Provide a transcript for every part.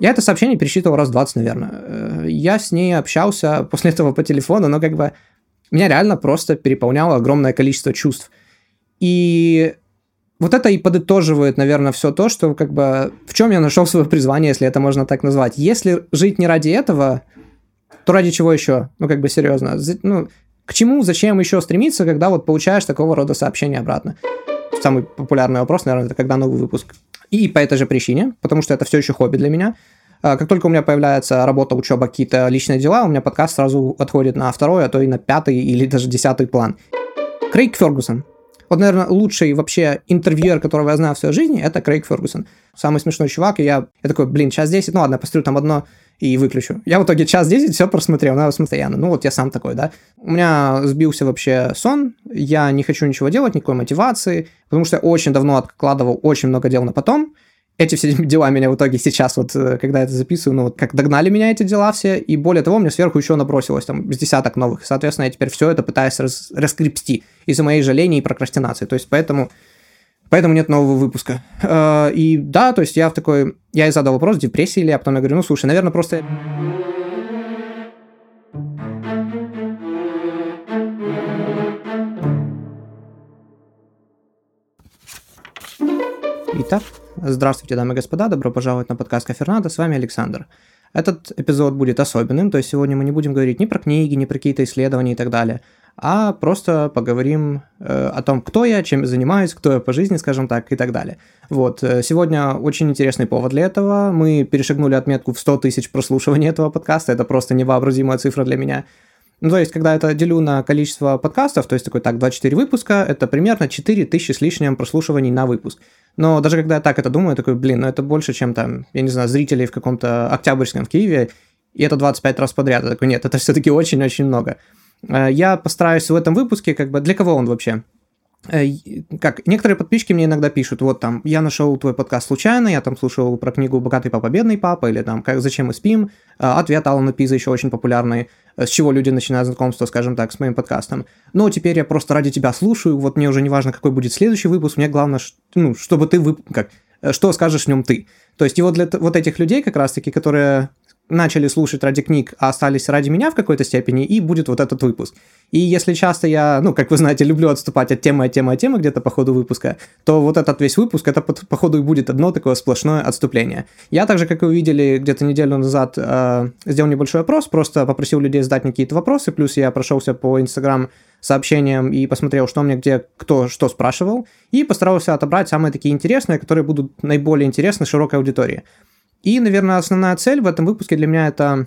Я это сообщение пересчитывал раз 20, наверное. Э, я с ней общался после этого по телефону, но как бы меня реально просто переполняло огромное количество чувств. И вот это и подытоживает, наверное, все то, что как бы в чем я нашел свое призвание, если это можно так назвать. Если жить не ради этого, то ради чего еще? Ну, как бы серьезно. Ну, к чему, зачем еще стремиться, когда вот получаешь такого рода сообщения обратно? Самый популярный вопрос, наверное, это когда новый выпуск. И по этой же причине, потому что это все еще хобби для меня. А, как только у меня появляется работа, учеба, какие-то личные дела, у меня подкаст сразу отходит на второй, а то и на пятый или даже десятый план. Крейг Фергусон. Вот, наверное, лучший вообще интервьюер, которого я знаю в своей жизни, это Крейг Фергусон. Самый смешной чувак, и я, я такой, блин, час 10, ну ладно, посмотрю там одно и выключу. Я в итоге час 10 все просмотрел, на постоянно. Ну вот я сам такой, да. У меня сбился вообще сон, я не хочу ничего делать, никакой мотивации, потому что я очень давно откладывал очень много дел на потом, эти все дела меня в итоге сейчас, вот э, когда я это записываю, ну вот как догнали меня эти дела все, и более того, мне сверху еще набросилось там с десяток новых. Соответственно, я теперь все это пытаюсь рас, раскрепсти из-за моей жаления и прокрастинации. То есть поэтому, поэтому нет нового выпуска. Э, и да, то есть я в такой, я и задал вопрос, депрессии или я, потом я говорю, ну слушай, наверное, просто... Итак, Здравствуйте, дамы и господа, добро пожаловать на подкаст Кафернадо, с вами Александр. Этот эпизод будет особенным, то есть сегодня мы не будем говорить ни про книги, ни про какие-то исследования и так далее, а просто поговорим э, о том, кто я, чем я занимаюсь, кто я по жизни, скажем так, и так далее. Вот, э, сегодня очень интересный повод для этого. Мы перешагнули отметку в 100 тысяч прослушиваний этого подкаста, это просто невообразимая цифра для меня. Ну, то есть, когда это делю на количество подкастов, то есть, такой, так, 24 выпуска, это примерно 4 тысячи с лишним прослушиваний на выпуск. Но даже когда я так это думаю, я такой, блин, ну это больше, чем там, я не знаю, зрителей в каком-то Октябрьском в Киеве, и это 25 раз подряд. Я такой, нет, это все-таки очень-очень много. Э, я постараюсь в этом выпуске, как бы, для кого он вообще? Э, как некоторые подписчики мне иногда пишут, вот там, я нашел твой подкаст случайно, я там слушал про книгу «Богатый папа, бедный папа», или там как, «Зачем мы спим», э, ответ Алана Пиза еще очень популярный, с чего люди начинают знакомство, скажем так, с моим подкастом. Но теперь я просто ради тебя слушаю, вот мне уже не важно, какой будет следующий выпуск, мне главное, ну, чтобы ты, вып... как, что скажешь в нем ты. То есть и вот для вот этих людей как раз-таки, которые начали слушать ради книг, а остались ради меня в какой-то степени, и будет вот этот выпуск. И если часто я, ну, как вы знаете, люблю отступать от темы, от темы, от темы где-то по ходу выпуска, то вот этот весь выпуск, это по, ходу и будет одно такое сплошное отступление. Я также, как вы увидели, где-то неделю назад э, сделал небольшой опрос, просто попросил людей задать какие-то вопросы, плюс я прошелся по Инстаграм сообщениям и посмотрел, что мне где кто что спрашивал, и постарался отобрать самые такие интересные, которые будут наиболее интересны широкой аудитории. И, наверное, основная цель в этом выпуске для меня это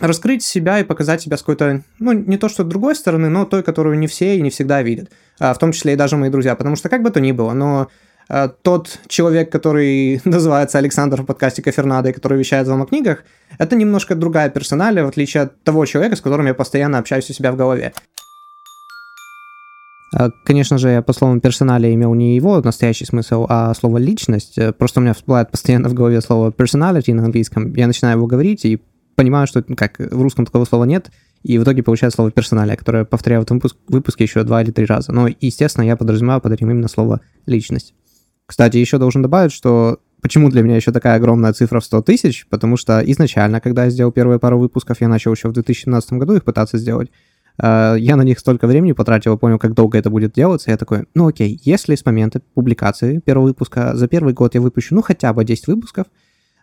раскрыть себя и показать себя с какой-то, ну, не то что другой стороны, но той, которую не все и не всегда видят, а, в том числе и даже мои друзья, потому что как бы то ни было, но а, тот человек, который называется Александр в подкасте Кафернадо и который вещает вам о книгах, это немножко другая персоналия, в отличие от того человека, с которым я постоянно общаюсь у себя в голове. А, конечно же, я по словам персонале имел не его настоящий смысл, а слово личность. Э, просто у меня всплывает постоянно в голове слово personality на английском. Я начинаю его говорить и понимаю, что ну, как в русском такого слова нет, и в итоге получается слово персоналия, которое повторяю в этом выпуске еще два или три раза. Но, естественно, я подразумеваю под этим именно слово личность. Кстати, еще должен добавить, что почему для меня еще такая огромная цифра в 100 тысяч, потому что изначально, когда я сделал первые пару выпусков, я начал еще в 2017 году их пытаться сделать, я на них столько времени потратил, понял, как долго это будет делаться. Я такой, ну окей, если с момента публикации первого выпуска за первый год я выпущу, ну, хотя бы 10 выпусков,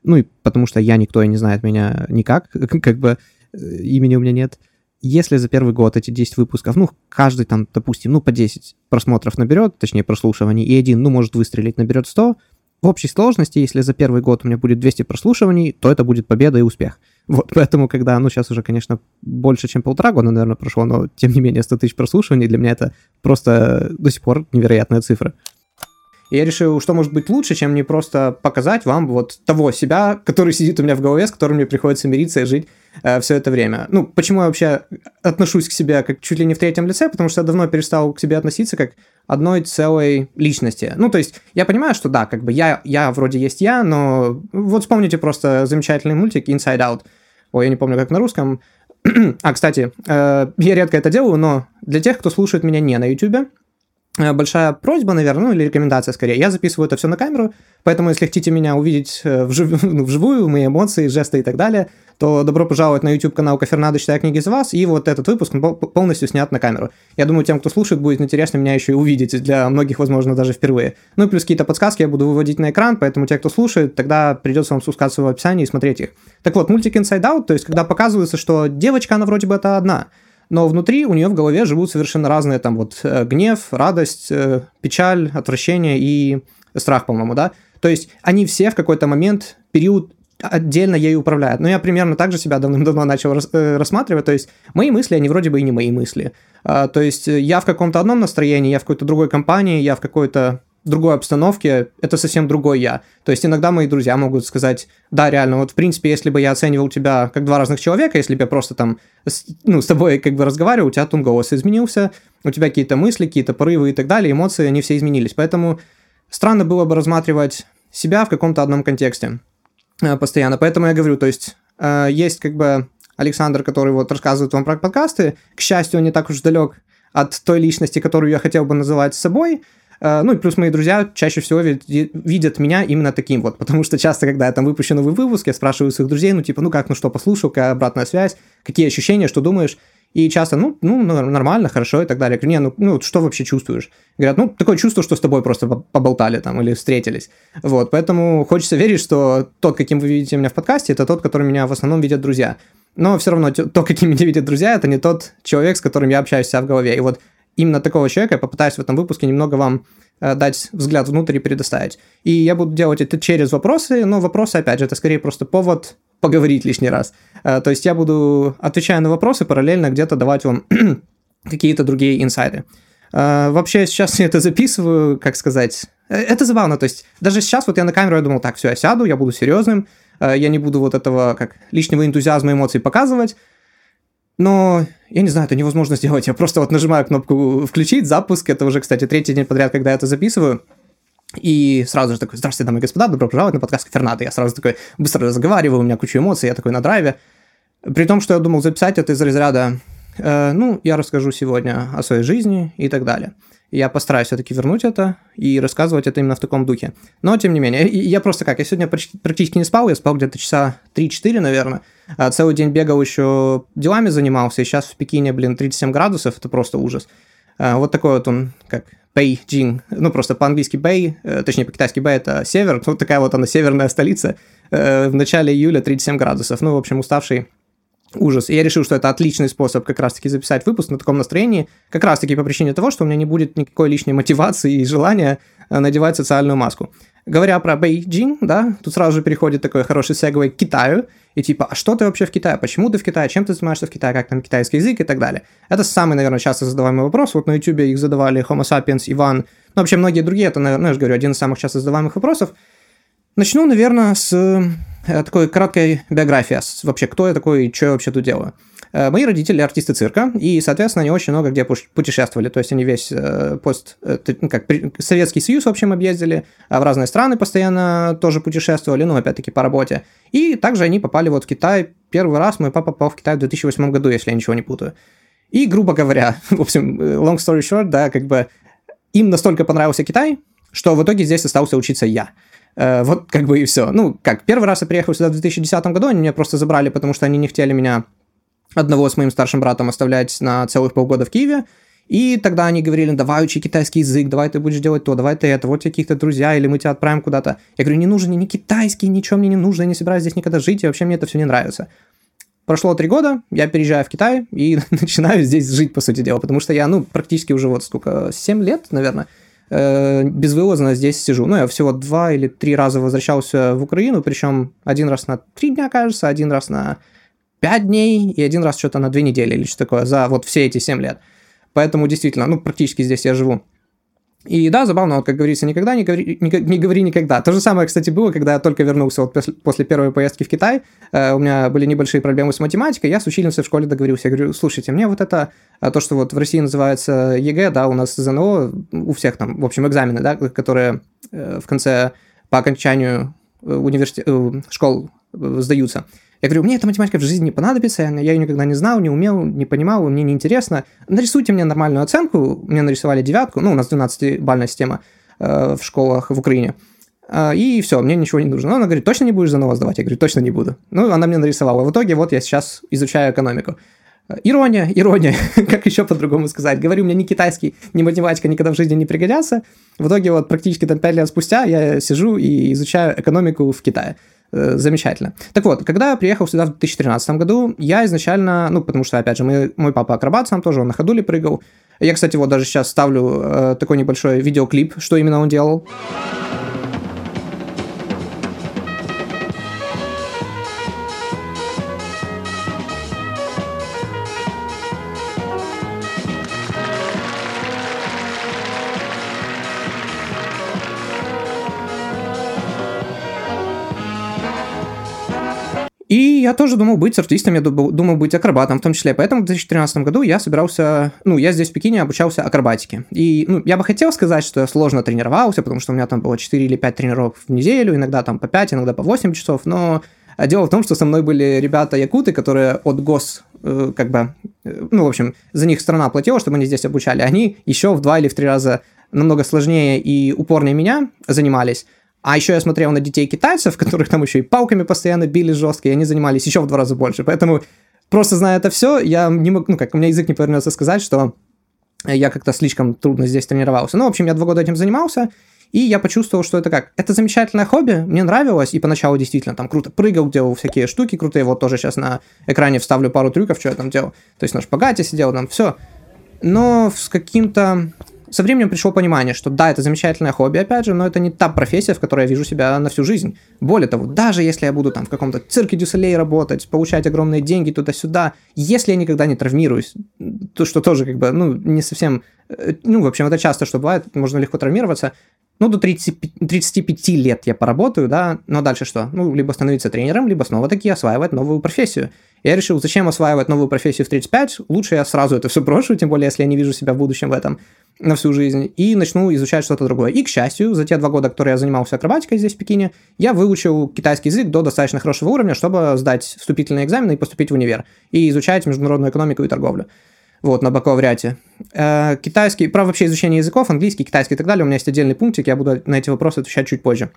ну, и потому что я никто и не знает меня никак, как бы э, имени у меня нет. Если за первый год эти 10 выпусков, ну, каждый там, допустим, ну, по 10 просмотров наберет, точнее, прослушиваний, и один, ну, может выстрелить, наберет 100, в общей сложности, если за первый год у меня будет 200 прослушиваний, то это будет победа и успех. Вот, поэтому, когда, ну, сейчас уже, конечно, больше, чем полтора года, наверное, прошло, но, тем не менее, 100 тысяч прослушиваний для меня это просто до сих пор невероятная цифра. И я решил, что может быть лучше, чем не просто показать вам вот того себя, который сидит у меня в голове, с которым мне приходится мириться и жить э, все это время. Ну, почему я вообще отношусь к себе как чуть ли не в третьем лице, потому что я давно перестал к себе относиться как одной целой личности. Ну, то есть, я понимаю, что да, как бы я, я вроде есть я, но вот вспомните просто замечательный мультик Inside Out. Ой, я не помню, как на русском. а, кстати, э, я редко это делаю, но для тех, кто слушает меня не на YouTube, большая просьба, наверное, ну или рекомендация скорее. Я записываю это все на камеру, поэтому если хотите меня увидеть э, вжив... ну, вживую, мои эмоции, жесты и так далее, то добро пожаловать на YouTube-канал Кафернадо «Читая книги за вас», и вот этот выпуск полностью снят на камеру. Я думаю, тем, кто слушает, будет интересно меня еще и увидеть, для многих, возможно, даже впервые. Ну и плюс какие-то подсказки я буду выводить на экран, поэтому те, кто слушает, тогда придется вам спускаться в описании и смотреть их. Так вот, мультик Inside Out, то есть когда показывается, что девочка, она вроде бы это одна – но внутри у нее в голове живут совершенно разные там вот э, гнев, радость, э, печаль, отвращение и страх, по-моему, да. То есть они все в какой-то момент, период отдельно ею управляют. Но я примерно так же себя давным-давно начал рас, э, рассматривать. То есть мои мысли, они вроде бы и не мои мысли. А, то есть я в каком-то одном настроении, я в какой-то другой компании, я в какой-то другой обстановке, это совсем другой я. То есть иногда мои друзья могут сказать, да, реально, вот в принципе, если бы я оценивал тебя как два разных человека, если бы я просто там, с, ну, с тобой как бы разговаривал, у тебя тон голос изменился, у тебя какие-то мысли, какие-то порывы и так далее, эмоции, они все изменились. Поэтому странно было бы рассматривать себя в каком-то одном контексте э, постоянно. Поэтому я говорю, то есть э, есть как бы Александр, который вот рассказывает вам про подкасты. К счастью, он не так уж далек от той личности, которую я хотел бы называть собой. Э, ну и плюс мои друзья чаще всего видят меня именно таким вот, потому что часто, когда я там выпущу новый выпуск, я спрашиваю своих друзей, ну типа, ну как, ну что, послушал, какая обратная связь, какие ощущения, что думаешь, и часто, ну, ну, нормально, хорошо и так далее. Я говорю, не, ну, ну, что вообще чувствуешь? Говорят, ну, такое чувство, что с тобой просто поболтали там или встретились. Вот, поэтому хочется верить, что тот, каким вы видите меня в подкасте, это тот, который меня в основном видят друзья. Но все равно то, каким меня видят друзья, это не тот человек, с которым я общаюсь в голове. И вот именно такого человека я попытаюсь в этом выпуске немного вам э, дать взгляд внутрь и предоставить. И я буду делать это через вопросы, но вопросы, опять же, это скорее просто повод поговорить лишний раз. Э, то есть я буду, отвечая на вопросы, параллельно где-то давать вам какие-то другие инсайды. Э, вообще, сейчас я это записываю, как сказать, это забавно, то есть даже сейчас вот я на камеру, я думал, так, все, я сяду, я буду серьезным, я не буду вот этого, как лишнего энтузиазма, эмоций показывать, но я не знаю, это невозможно сделать. Я просто вот нажимаю кнопку «Включить», «Запуск». Это уже, кстати, третий день подряд, когда я это записываю. И сразу же такой, здравствуйте, дамы и господа, добро пожаловать на подкаст Фернадо. Я сразу такой быстро разговариваю, у меня куча эмоций, я такой на драйве. При том, что я думал записать это из разряда, э, ну, я расскажу сегодня о своей жизни и так далее. Я постараюсь все-таки вернуть это и рассказывать это именно в таком духе. Но, тем не менее, я просто как, я сегодня практически не спал, я спал где-то часа 3-4, наверное. А целый день бегал еще делами занимался, и сейчас в Пекине, блин, 37 градусов, это просто ужас. А, вот такой вот он, как Бейджин, ну просто по-английски Бэй, э, точнее по-китайски Бэй это север, вот такая вот она северная столица. Э, в начале июля 37 градусов, ну, в общем, уставший ужас. И я решил, что это отличный способ как раз-таки записать выпуск на таком настроении, как раз-таки по причине того, что у меня не будет никакой лишней мотивации и желания э, надевать социальную маску. Говоря про Бейджин, да, тут сразу же переходит такой хороший сегвей к Китаю, и типа, а что ты вообще в Китае, почему ты в Китае, чем ты занимаешься в Китае, как там китайский язык и так далее. Это самый, наверное, часто задаваемый вопрос, вот на YouTube их задавали Homo sapiens, Иван, ну, вообще многие другие, это, наверное, я же говорю, один из самых часто задаваемых вопросов. Начну, наверное, с такой короткой биографии, вообще, кто я такой и что я вообще тут делаю. Э, мои родители артисты цирка, и, соответственно, они очень много где путешествовали, то есть они весь э, пост, ну, как Советский Союз, в общем, объездили, а в разные страны постоянно тоже путешествовали, ну, опять-таки, по работе. И также они попали вот в Китай, первый раз мой папа попал в Китай в 2008 году, если я ничего не путаю. И, грубо говоря, в общем, long story short, да, как бы им настолько понравился Китай, что в итоге здесь остался учиться я. Э, вот как бы и все. Ну, как, первый раз я приехал сюда в 2010 году, они меня просто забрали, потому что они не хотели меня одного с моим старшим братом оставлять на целых полгода в Киеве. И тогда они говорили, давай учи китайский язык, давай ты будешь делать то, давай ты это, вот каких-то друзья, или мы тебя отправим куда-то. Я говорю, не нужен ни китайский, ничего мне не нужно, я не собираюсь здесь никогда жить, и вообще мне это все не нравится. Прошло три года, я переезжаю в Китай и начинаю здесь жить, по сути дела, потому что я, ну, практически уже вот сколько, 7 лет, наверное, э, безвылазно здесь сижу. Ну, я всего два или три раза возвращался в Украину, причем один раз на три дня, кажется, один раз на пять дней и один раз что-то на две недели или что такое за вот все эти семь лет. Поэтому действительно, ну, практически здесь я живу. И да, забавно, вот как говорится, никогда не говори, не, не говори никогда. То же самое, кстати, было, когда я только вернулся вот после, первой поездки в Китай. Э, у меня были небольшие проблемы с математикой, я с учительницей в школе договорился. Я говорю, слушайте, мне вот это, э, то, что вот в России называется ЕГЭ, да, у нас ЗНО, у всех там, в общем, экзамены, да, которые э, в конце, по окончанию э, университета, э, школ сдаются. Я говорю, мне эта математика в жизни не понадобится, я ее никогда не знал, не умел, не понимал, мне неинтересно. Нарисуйте мне нормальную оценку, мне нарисовали девятку, ну, у нас 12-бальная система э, в школах в Украине. Э, и все, мне ничего не нужно. Но она говорит, точно не будешь заново сдавать? Я говорю, точно не буду. Ну, она мне нарисовала. В итоге вот я сейчас изучаю экономику. Ирония, ирония, как еще по-другому сказать. Говорю, мне ни китайский, ни математика никогда в жизни не пригодятся. В итоге вот практически там 5 лет спустя я сижу и изучаю экономику в Китае. Э, замечательно. Так вот, когда я приехал сюда в 2013 году, я изначально, ну, потому что, опять же, мой, мой папа акробат сам тоже, он на ходуле прыгал. Я, кстати, вот даже сейчас ставлю э, такой небольшой видеоклип, что именно он делал. И я тоже думал быть артистом, я думал быть акробатом в том числе. Поэтому в 2013 году я собирался, ну, я здесь в Пекине обучался акробатике. И, ну, я бы хотел сказать, что я сложно тренировался, потому что у меня там было 4 или 5 тренировок в неделю, иногда там по 5, иногда по 8 часов, но дело в том, что со мной были ребята-якуты, которые от гос э, как бы, э, ну, в общем, за них страна платила, чтобы они здесь обучали. Они еще в два или в три раза намного сложнее и упорнее меня занимались. А еще я смотрел на детей китайцев, которых там еще и палками постоянно били жестко, и они занимались еще в два раза больше. Поэтому, просто зная это все, я не могу, ну как, у меня язык не повернется сказать, что я как-то слишком трудно здесь тренировался. Ну, в общем, я два года этим занимался, и я почувствовал, что это как? Это замечательное хобби, мне нравилось, и поначалу действительно там круто прыгал, делал всякие штуки крутые, вот тоже сейчас на экране вставлю пару трюков, что я там делал. То есть на шпагате сидел, там все. Но с каким-то со временем пришло понимание, что да, это замечательное хобби, опять же, но это не та профессия, в которой я вижу себя на всю жизнь. Более того, даже если я буду там в каком-то цирке Дюсселей работать, получать огромные деньги туда-сюда, если я никогда не травмируюсь, то что тоже как бы, ну, не совсем, э, ну, в общем, это часто что бывает, можно легко травмироваться, ну, до 30, 35 лет я поработаю, да, но дальше что? Ну, либо становиться тренером, либо снова таки осваивать новую профессию. Я решил, зачем осваивать новую профессию в 35, лучше я сразу это все брошу, тем более, если я не вижу себя в будущем в этом на всю жизнь, и начну изучать что-то другое. И, к счастью, за те два года, которые я занимался акробатикой здесь, в Пекине, я выучил китайский язык до достаточно хорошего уровня, чтобы сдать вступительные экзамены и поступить в универ, и изучать международную экономику и торговлю. Вот, на бакалавриате. Э, китайский, про вообще изучение языков, английский, китайский и так далее, у меня есть отдельный пунктик, я буду на эти вопросы отвечать чуть позже.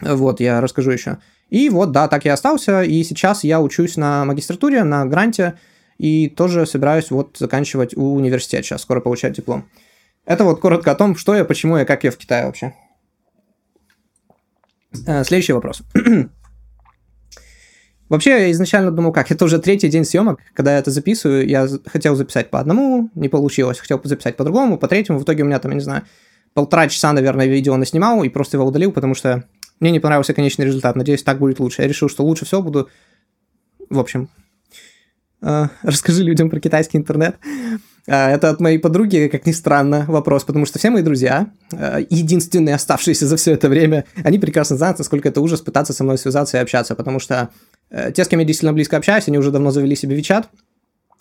Вот, я расскажу еще. И вот, да, так я остался, и сейчас я учусь на магистратуре, на гранте, и тоже собираюсь вот заканчивать университет сейчас, скоро получать диплом. Это вот коротко о том, что я, почему я, как я в Китае вообще. Э, следующий вопрос. Вообще, я изначально думал, как, это уже третий день съемок, когда я это записываю, я хотел записать по одному, не получилось, хотел записать по другому, по третьему, в итоге у меня там, я не знаю, полтора часа, наверное, видео наснимал и просто его удалил, потому что мне не понравился конечный результат, надеюсь, так будет лучше. Я решил, что лучше всего буду, в общем, э, расскажи людям про китайский интернет. А, это от моей подруги, как ни странно, вопрос, потому что все мои друзья, а, единственные оставшиеся за все это время, они прекрасно знают, насколько это ужас пытаться со мной связаться и общаться, потому что э, те, с кем я действительно близко общаюсь, они уже давно завели себе Вичат.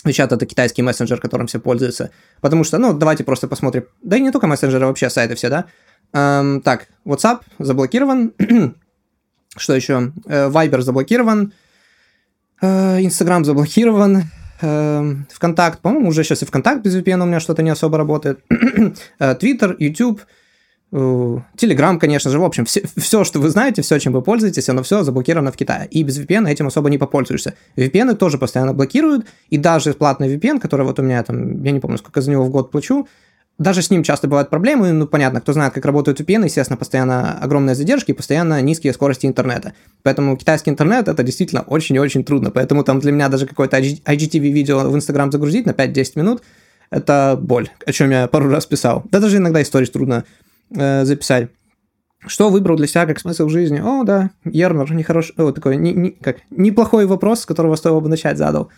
Вичат это китайский мессенджер, которым все пользуются. Потому что, ну, давайте просто посмотрим. Да и не только мессенджеры, вообще сайты все, да? Эм, так, WhatsApp заблокирован. Что еще? Э, Viber заблокирован. Э, заблокирован. Эм, ВКонтакт, по-моему, уже сейчас и ВКонтакт без VPN у меня что-то не особо работает. Э, Твиттер, YouTube, Телеграм, конечно же, в общем, все, все, что вы знаете, все, чем вы пользуетесь, оно все заблокировано в Китае. И без VPN этим особо не попользуешься. VPN тоже постоянно блокируют, и даже платный VPN, который вот у меня там, я не помню, сколько за него в год плачу, даже с ним часто бывают проблемы, ну, понятно, кто знает, как работают VPN, естественно, постоянно огромные задержки постоянно низкие скорости интернета. Поэтому китайский интернет это действительно очень и очень трудно. Поэтому там для меня даже какое-то IGTV-видео в Инстаграм загрузить на 5-10 минут – это боль, о чем я пару раз писал. Да даже иногда истории трудно э, записать. Что выбрал для себя как смысл жизни? О, да, Ернер, нехороший, о, такой, не, не, как, неплохой вопрос, с которого стоило бы начать, задал.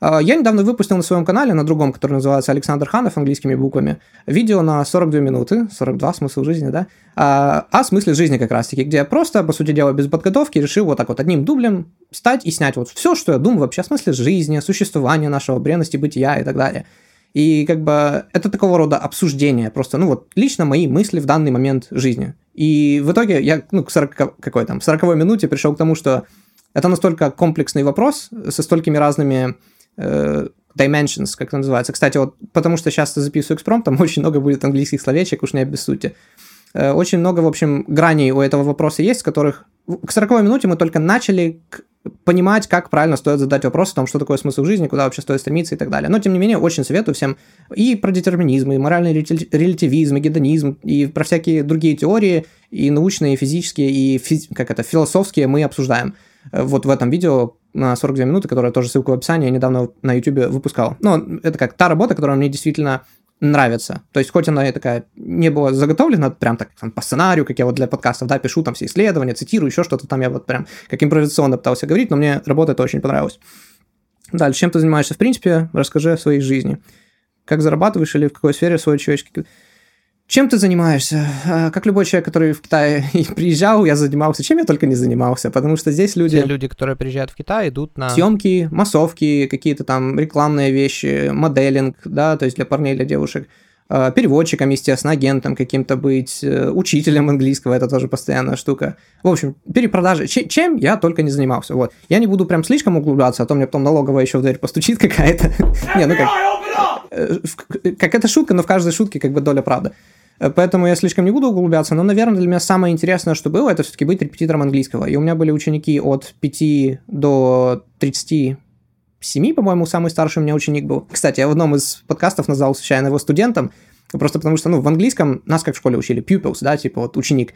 А, я недавно выпустил на своем канале, на другом, который называется Александр Ханов английскими буквами, видео на 42 минуты, 42 смысл жизни, да, а, о смысле жизни как раз-таки, где я просто, по сути дела, без подготовки решил вот так вот одним дублем встать и снять вот все, что я думаю вообще о смысле жизни, о существовании нашего, бренности бытия и так далее. И как бы это такого рода обсуждение, просто, ну вот, лично мои мысли в данный момент жизни. И в итоге я, ну, к 40, какой там, 40 минуте пришел к тому, что Это настолько комплексный вопрос со столькими разными dimensions, как это называется. Кстати, вот потому что сейчас записываю экспромт, там очень много будет английских словечек, уж не обессудьте. Э, очень много, в общем, граней у этого вопроса есть, которых к 40 минуте мы только начали понимать, как правильно стоит задать вопрос о том, что такое смысл жизни, куда вообще стоит стремиться и так далее. Но, тем не менее, очень советую всем и про детерминизм, и моральный релятивизм, и гедонизм, и про всякие другие теории, и научные, и физические, и физ... как это, философские мы обсуждаем. Э, вот в этом видео на 42 минуты, которое тоже ссылку в описании, я недавно на YouTube выпускал. Но это как та работа, которая мне действительно нравится. То есть, хоть она и такая не была заготовлена прям так там, по сценарию, как я вот для подкастов, да, пишу там все исследования, цитирую, еще что-то там я вот прям как импровизационно пытался говорить, но мне работа это очень понравилась. Дальше, чем ты занимаешься в принципе, расскажи о своей жизни. Как зарабатываешь или в какой сфере свой человеческий чем ты занимаешься? А, как любой человек, который в Китай приезжал, я занимался. Чем я только не занимался, потому что здесь люди... Те люди, которые приезжают в Китай, идут на... Съемки, массовки, какие-то там рекламные вещи, моделинг, да, то есть для парней, для девушек а, переводчиком, естественно, агентом каким-то быть, э, учителем английского, это тоже постоянная штука. В общем, перепродажи, чем я только не занимался, вот. Я не буду прям слишком углубляться, а то мне потом налоговая еще в дверь постучит какая-то. Не, ну как... Э, как это шутка, но в каждой шутке как бы доля правды. Поэтому я слишком не буду углубляться, но, наверное, для меня самое интересное, что было, это все-таки быть репетитором английского. И у меня были ученики от 5 до 37, по-моему, самый старший у меня ученик был. Кстати, я в одном из подкастов назвал случайно его студентом, просто потому что, ну, в английском нас как в школе учили, pupils, да, типа вот ученик.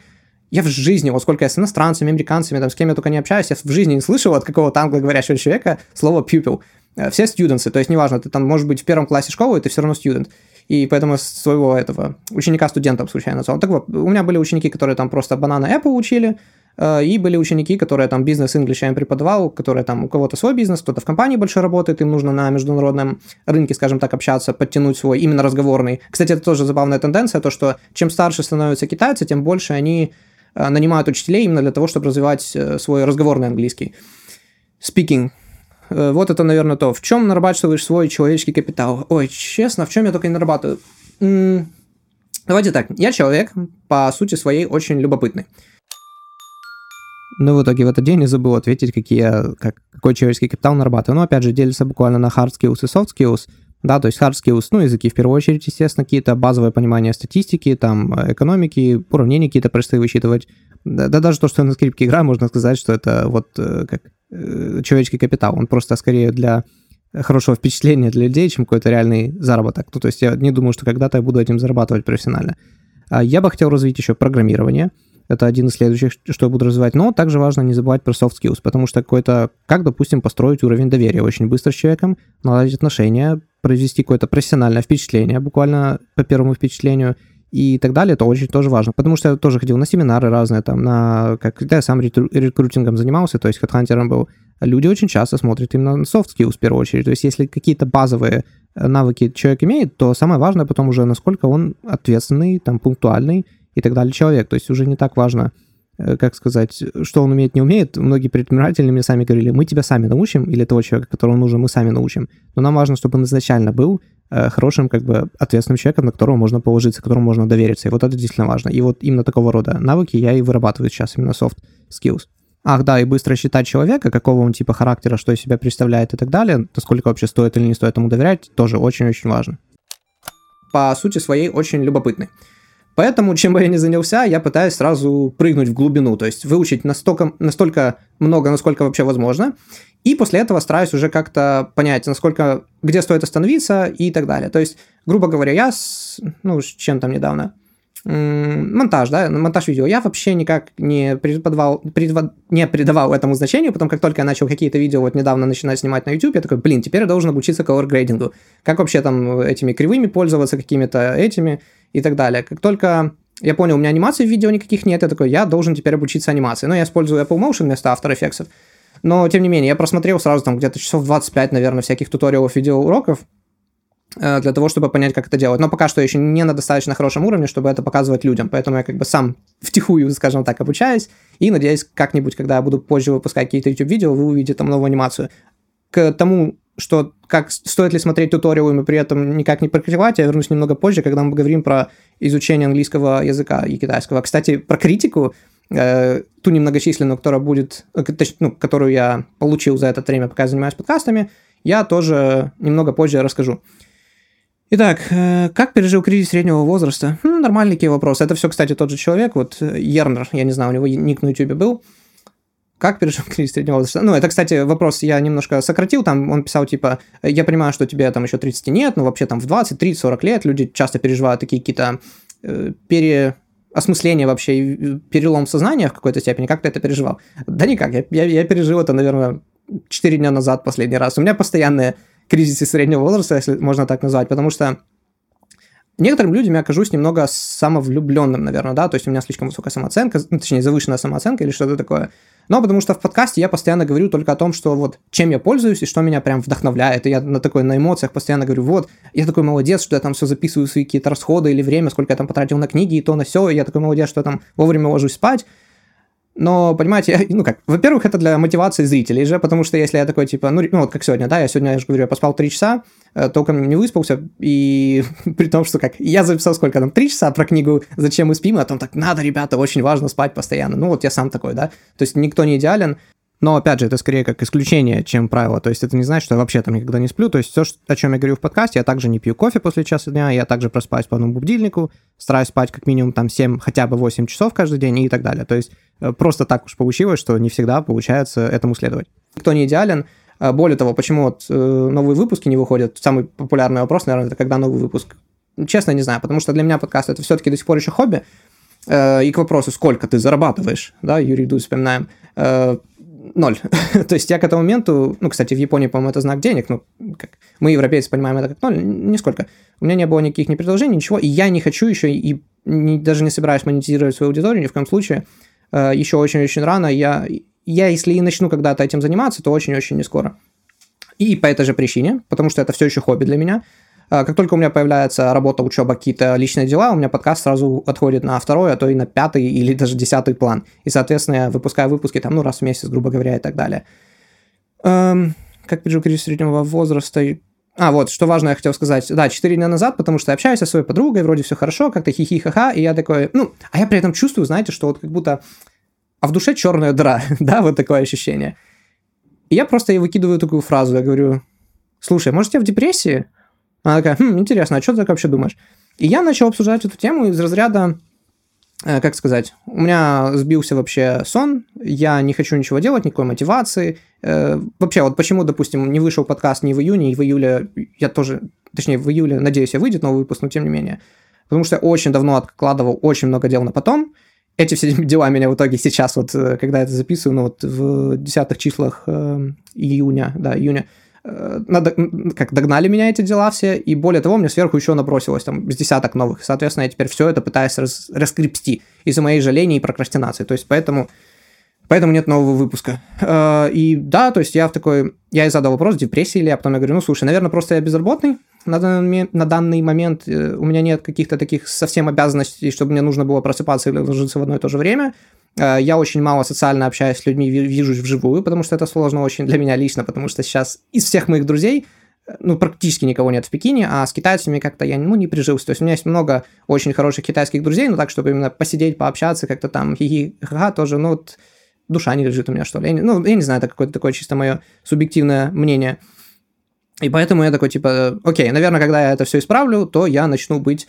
Я в жизни, вот сколько я с иностранцами, американцами, там, с кем я только не общаюсь, я в жизни не слышал от какого-то англоговорящего человека слово pupil. Э, все студенты, то есть неважно, ты там можешь быть в первом классе школы, ты все равно студент и поэтому своего этого ученика студентом случайно назвал. Так вот, у меня были ученики, которые там просто банана Apple учили, э, и были ученики, которые там бизнес English я им преподавал, которые там у кого-то свой бизнес, кто-то в компании больше работает, им нужно на международном рынке, скажем так, общаться, подтянуть свой именно разговорный. Кстати, это тоже забавная тенденция, то, что чем старше становятся китайцы, тем больше они э, нанимают учителей именно для того, чтобы развивать э, свой разговорный английский. Speaking вот это, наверное, то. В чем нарабатываешь свой человеческий капитал? Ой, честно, в чем я только не нарабатываю? М-м- давайте так. Я человек, по сути своей, очень любопытный. Но в итоге в этот день я забыл ответить, какие как, какой человеческий капитал нарабатываю. Но опять же, делится буквально на hard skills и soft skills. Да, то есть hard skills, ну, языки в первую очередь, естественно, какие-то базовые понимания статистики, там, экономики, уравнения какие-то простые высчитывать. Да, да даже то, что я на скрипке играю, можно сказать, что это вот э, как Э, человеческий капитал. Он просто скорее для хорошего впечатления для людей, чем какой-то реальный заработок. Ну, то есть я не думаю, что когда-то я буду этим зарабатывать профессионально. А я бы хотел развить еще программирование. Это один из следующих, что я буду развивать. Но также важно не забывать про soft skills, потому что какой-то, как, допустим, построить уровень доверия очень быстро с человеком, наладить отношения, произвести какое-то профессиональное впечатление, буквально по первому впечатлению – и так далее, это очень тоже важно. Потому что я тоже ходил на семинары разные, там, на, как, когда я сам рекрутингом занимался, то есть хедхантером был, люди очень часто смотрят именно на soft skills в первую очередь. То есть если какие-то базовые э, навыки человек имеет, то самое важное потом уже, насколько он ответственный, там, пунктуальный и так далее человек. То есть уже не так важно, э, как сказать, что он умеет, не умеет. Многие предприниматели мне сами говорили, мы тебя сами научим, или того человека, которого нужен, мы сами научим. Но нам важно, чтобы он изначально был хорошим, как бы, ответственным человеком, на которого можно положиться, которому можно довериться. И вот это действительно важно. И вот именно такого рода навыки я и вырабатываю сейчас, именно soft skills. Ах, да, и быстро считать человека, какого он типа характера, что из себя представляет и так далее, насколько вообще стоит или не стоит ему доверять, тоже очень-очень важно. По сути своей очень любопытный. Поэтому, чем бы я ни занялся, я пытаюсь сразу прыгнуть в глубину, то есть выучить настолько, настолько много, насколько вообще возможно, и после этого стараюсь уже как-то понять, насколько, где стоит остановиться и так далее. То есть, грубо говоря, я, с, ну, чем там недавно, монтаж, да, монтаж видео, я вообще никак не преподавал, препод, не придавал этому значению, потом как только я начал какие-то видео вот недавно начинать снимать на YouTube, я такой, блин, теперь я должен обучиться color грейдингу, как вообще там этими кривыми пользоваться, какими-то этими и так далее. Как только я понял, у меня анимаций в видео никаких нет, я такой, я должен теперь обучиться анимации. Но я использую Apple Motion вместо After Effects. Но, тем не менее, я просмотрел сразу там где-то часов 25, наверное, всяких туториалов, видеоуроков, для того, чтобы понять, как это делать. Но пока что еще не на достаточно хорошем уровне, чтобы это показывать людям. Поэтому я как бы сам втихую, скажем так, обучаюсь. И надеюсь, как-нибудь, когда я буду позже выпускать какие-то YouTube-видео, вы увидите там новую анимацию. К тому, что как стоит ли смотреть туториалы и при этом никак не практиковать, я вернусь немного позже, когда мы поговорим про изучение английского языка и китайского. Кстати, про критику э, ту немногочисленную, которая будет, э, ну, которую я получил за это время, пока я занимаюсь подкастами, я тоже немного позже расскажу. Итак, э, как пережил кризис среднего возраста? Хм, нормальненький вопрос. Это все, кстати, тот же человек, вот э, Ернер, я не знаю, у него ник на YouTube был. Как пережил кризис среднего возраста? Ну, это, кстати, вопрос я немножко сократил, там он писал, типа, я понимаю, что тебе там еще 30 нет, но вообще там в 20, 30, 40 лет люди часто переживают такие какие-то э, переосмысления вообще, перелом сознания в какой-то степени. Как ты это переживал? Да никак, я, я, я пережил это, наверное, 4 дня назад последний раз. У меня постоянные кризисе среднего возраста, если можно так назвать, потому что некоторым людям я окажусь немного самовлюбленным, наверное, да, то есть у меня слишком высокая самооценка, ну, точнее, завышенная самооценка или что-то такое. Но потому что в подкасте я постоянно говорю только о том, что вот чем я пользуюсь и что меня прям вдохновляет. И я на такой, на эмоциях постоянно говорю, вот, я такой молодец, что я там все записываю свои какие-то расходы или время, сколько я там потратил на книги и то на все, и я такой молодец, что я там вовремя ложусь спать. Но, понимаете, я, ну как, во-первых, это для мотивации зрителей же, потому что если я такой, типа, ну, ну вот как сегодня, да, я сегодня, я же говорю, я поспал 3 часа, э, толком не выспался, и при том, что как, я записал сколько там, 3 часа про книгу «Зачем мы спим», а там так, надо, ребята, очень важно спать постоянно. Ну вот я сам такой, да, то есть никто не идеален, но, опять же, это скорее как исключение, чем правило. То есть это не значит, что я вообще там никогда не сплю. То есть все, о чем я говорю в подкасте, я также не пью кофе после часа дня, я также проспаюсь по одному будильнику, стараюсь спать как минимум там 7, хотя бы 8 часов каждый день и так далее. То есть э, просто так уж получилось, что не всегда получается этому следовать. Никто не идеален. Э, более того, почему вот э, новые выпуски не выходят? Самый популярный вопрос, наверное, это когда новый выпуск. Честно, не знаю, потому что для меня подкаст это все-таки до сих пор еще хобби. И к вопросу, сколько ты зарабатываешь, да, Юрий Ду вспоминаем ноль. То есть я к этому моменту, ну, кстати, в Японии, по-моему, это знак денег, ну, как мы, европейцы, понимаем это как ноль, нисколько. У меня не было никаких ни предложений, ничего, и я не хочу еще, и не, даже не собираюсь монетизировать свою аудиторию ни в коем случае. Э, еще очень-очень рано. Я, я, если и начну когда-то этим заниматься, то очень-очень не скоро. И по этой же причине, потому что это все еще хобби для меня – как только у меня появляется работа, учеба, какие-то личные дела, у меня подкаст сразу отходит на второй, а то и на пятый или даже десятый план. И, соответственно, я выпускаю выпуски там, ну, раз в месяц, грубо говоря, и так далее. Эм, как пережил кризис среднего возраста? А, вот, что важно, я хотел сказать. Да, 4 дня назад, потому что я общаюсь со своей подругой, вроде все хорошо, как-то хихи-ха-ха, и я такой, ну, а я при этом чувствую, знаете, что вот как будто, а в душе черная дыра, да, вот такое ощущение. И я просто ей выкидываю такую фразу, я говорю, слушай, может, я в депрессии? Она такая, хм, интересно, а что ты так вообще думаешь? И я начал обсуждать эту тему из разряда, э, как сказать, у меня сбился вообще сон, я не хочу ничего делать, никакой мотивации. Э, вообще, вот почему, допустим, не вышел подкаст ни в июне, и в июле я тоже, точнее, в июле, надеюсь, я выйдет новый выпуск, но тем не менее. Потому что я очень давно откладывал очень много дел на потом. Эти все дела меня в итоге сейчас, вот э, когда я это записываю, ну вот в десятых числах июня, да, июня, Э, надо, как догнали меня эти дела все, и более того, мне сверху еще набросилось там с десяток новых. Соответственно, я теперь все это пытаюсь рас, раскрепсти из-за моей жаления и прокрастинации. То есть, поэтому, поэтому нет нового выпуска. Э, и да, то есть я в такой... Я и задал вопрос, депрессии или я, потом я говорю, ну, слушай, наверное, просто я безработный, на данный, на данный момент э, у меня нет каких-то таких совсем обязанностей, чтобы мне нужно было просыпаться или ложиться в одно и то же время. Э, я очень мало социально общаюсь с людьми, вижусь вживую, потому что это сложно очень для меня лично, потому что сейчас из всех моих друзей ну, практически никого нет в Пекине, а с китайцами как-то я, ну, не прижился. То есть у меня есть много очень хороших китайских друзей, но так, чтобы именно посидеть, пообщаться, как-то там хихи-ха тоже, ну, вот душа не лежит у меня, что ли. Я не, ну, я не знаю, это какое-то такое чисто мое субъективное мнение. И поэтому я такой, типа, окей, наверное, когда я это все исправлю, то я начну быть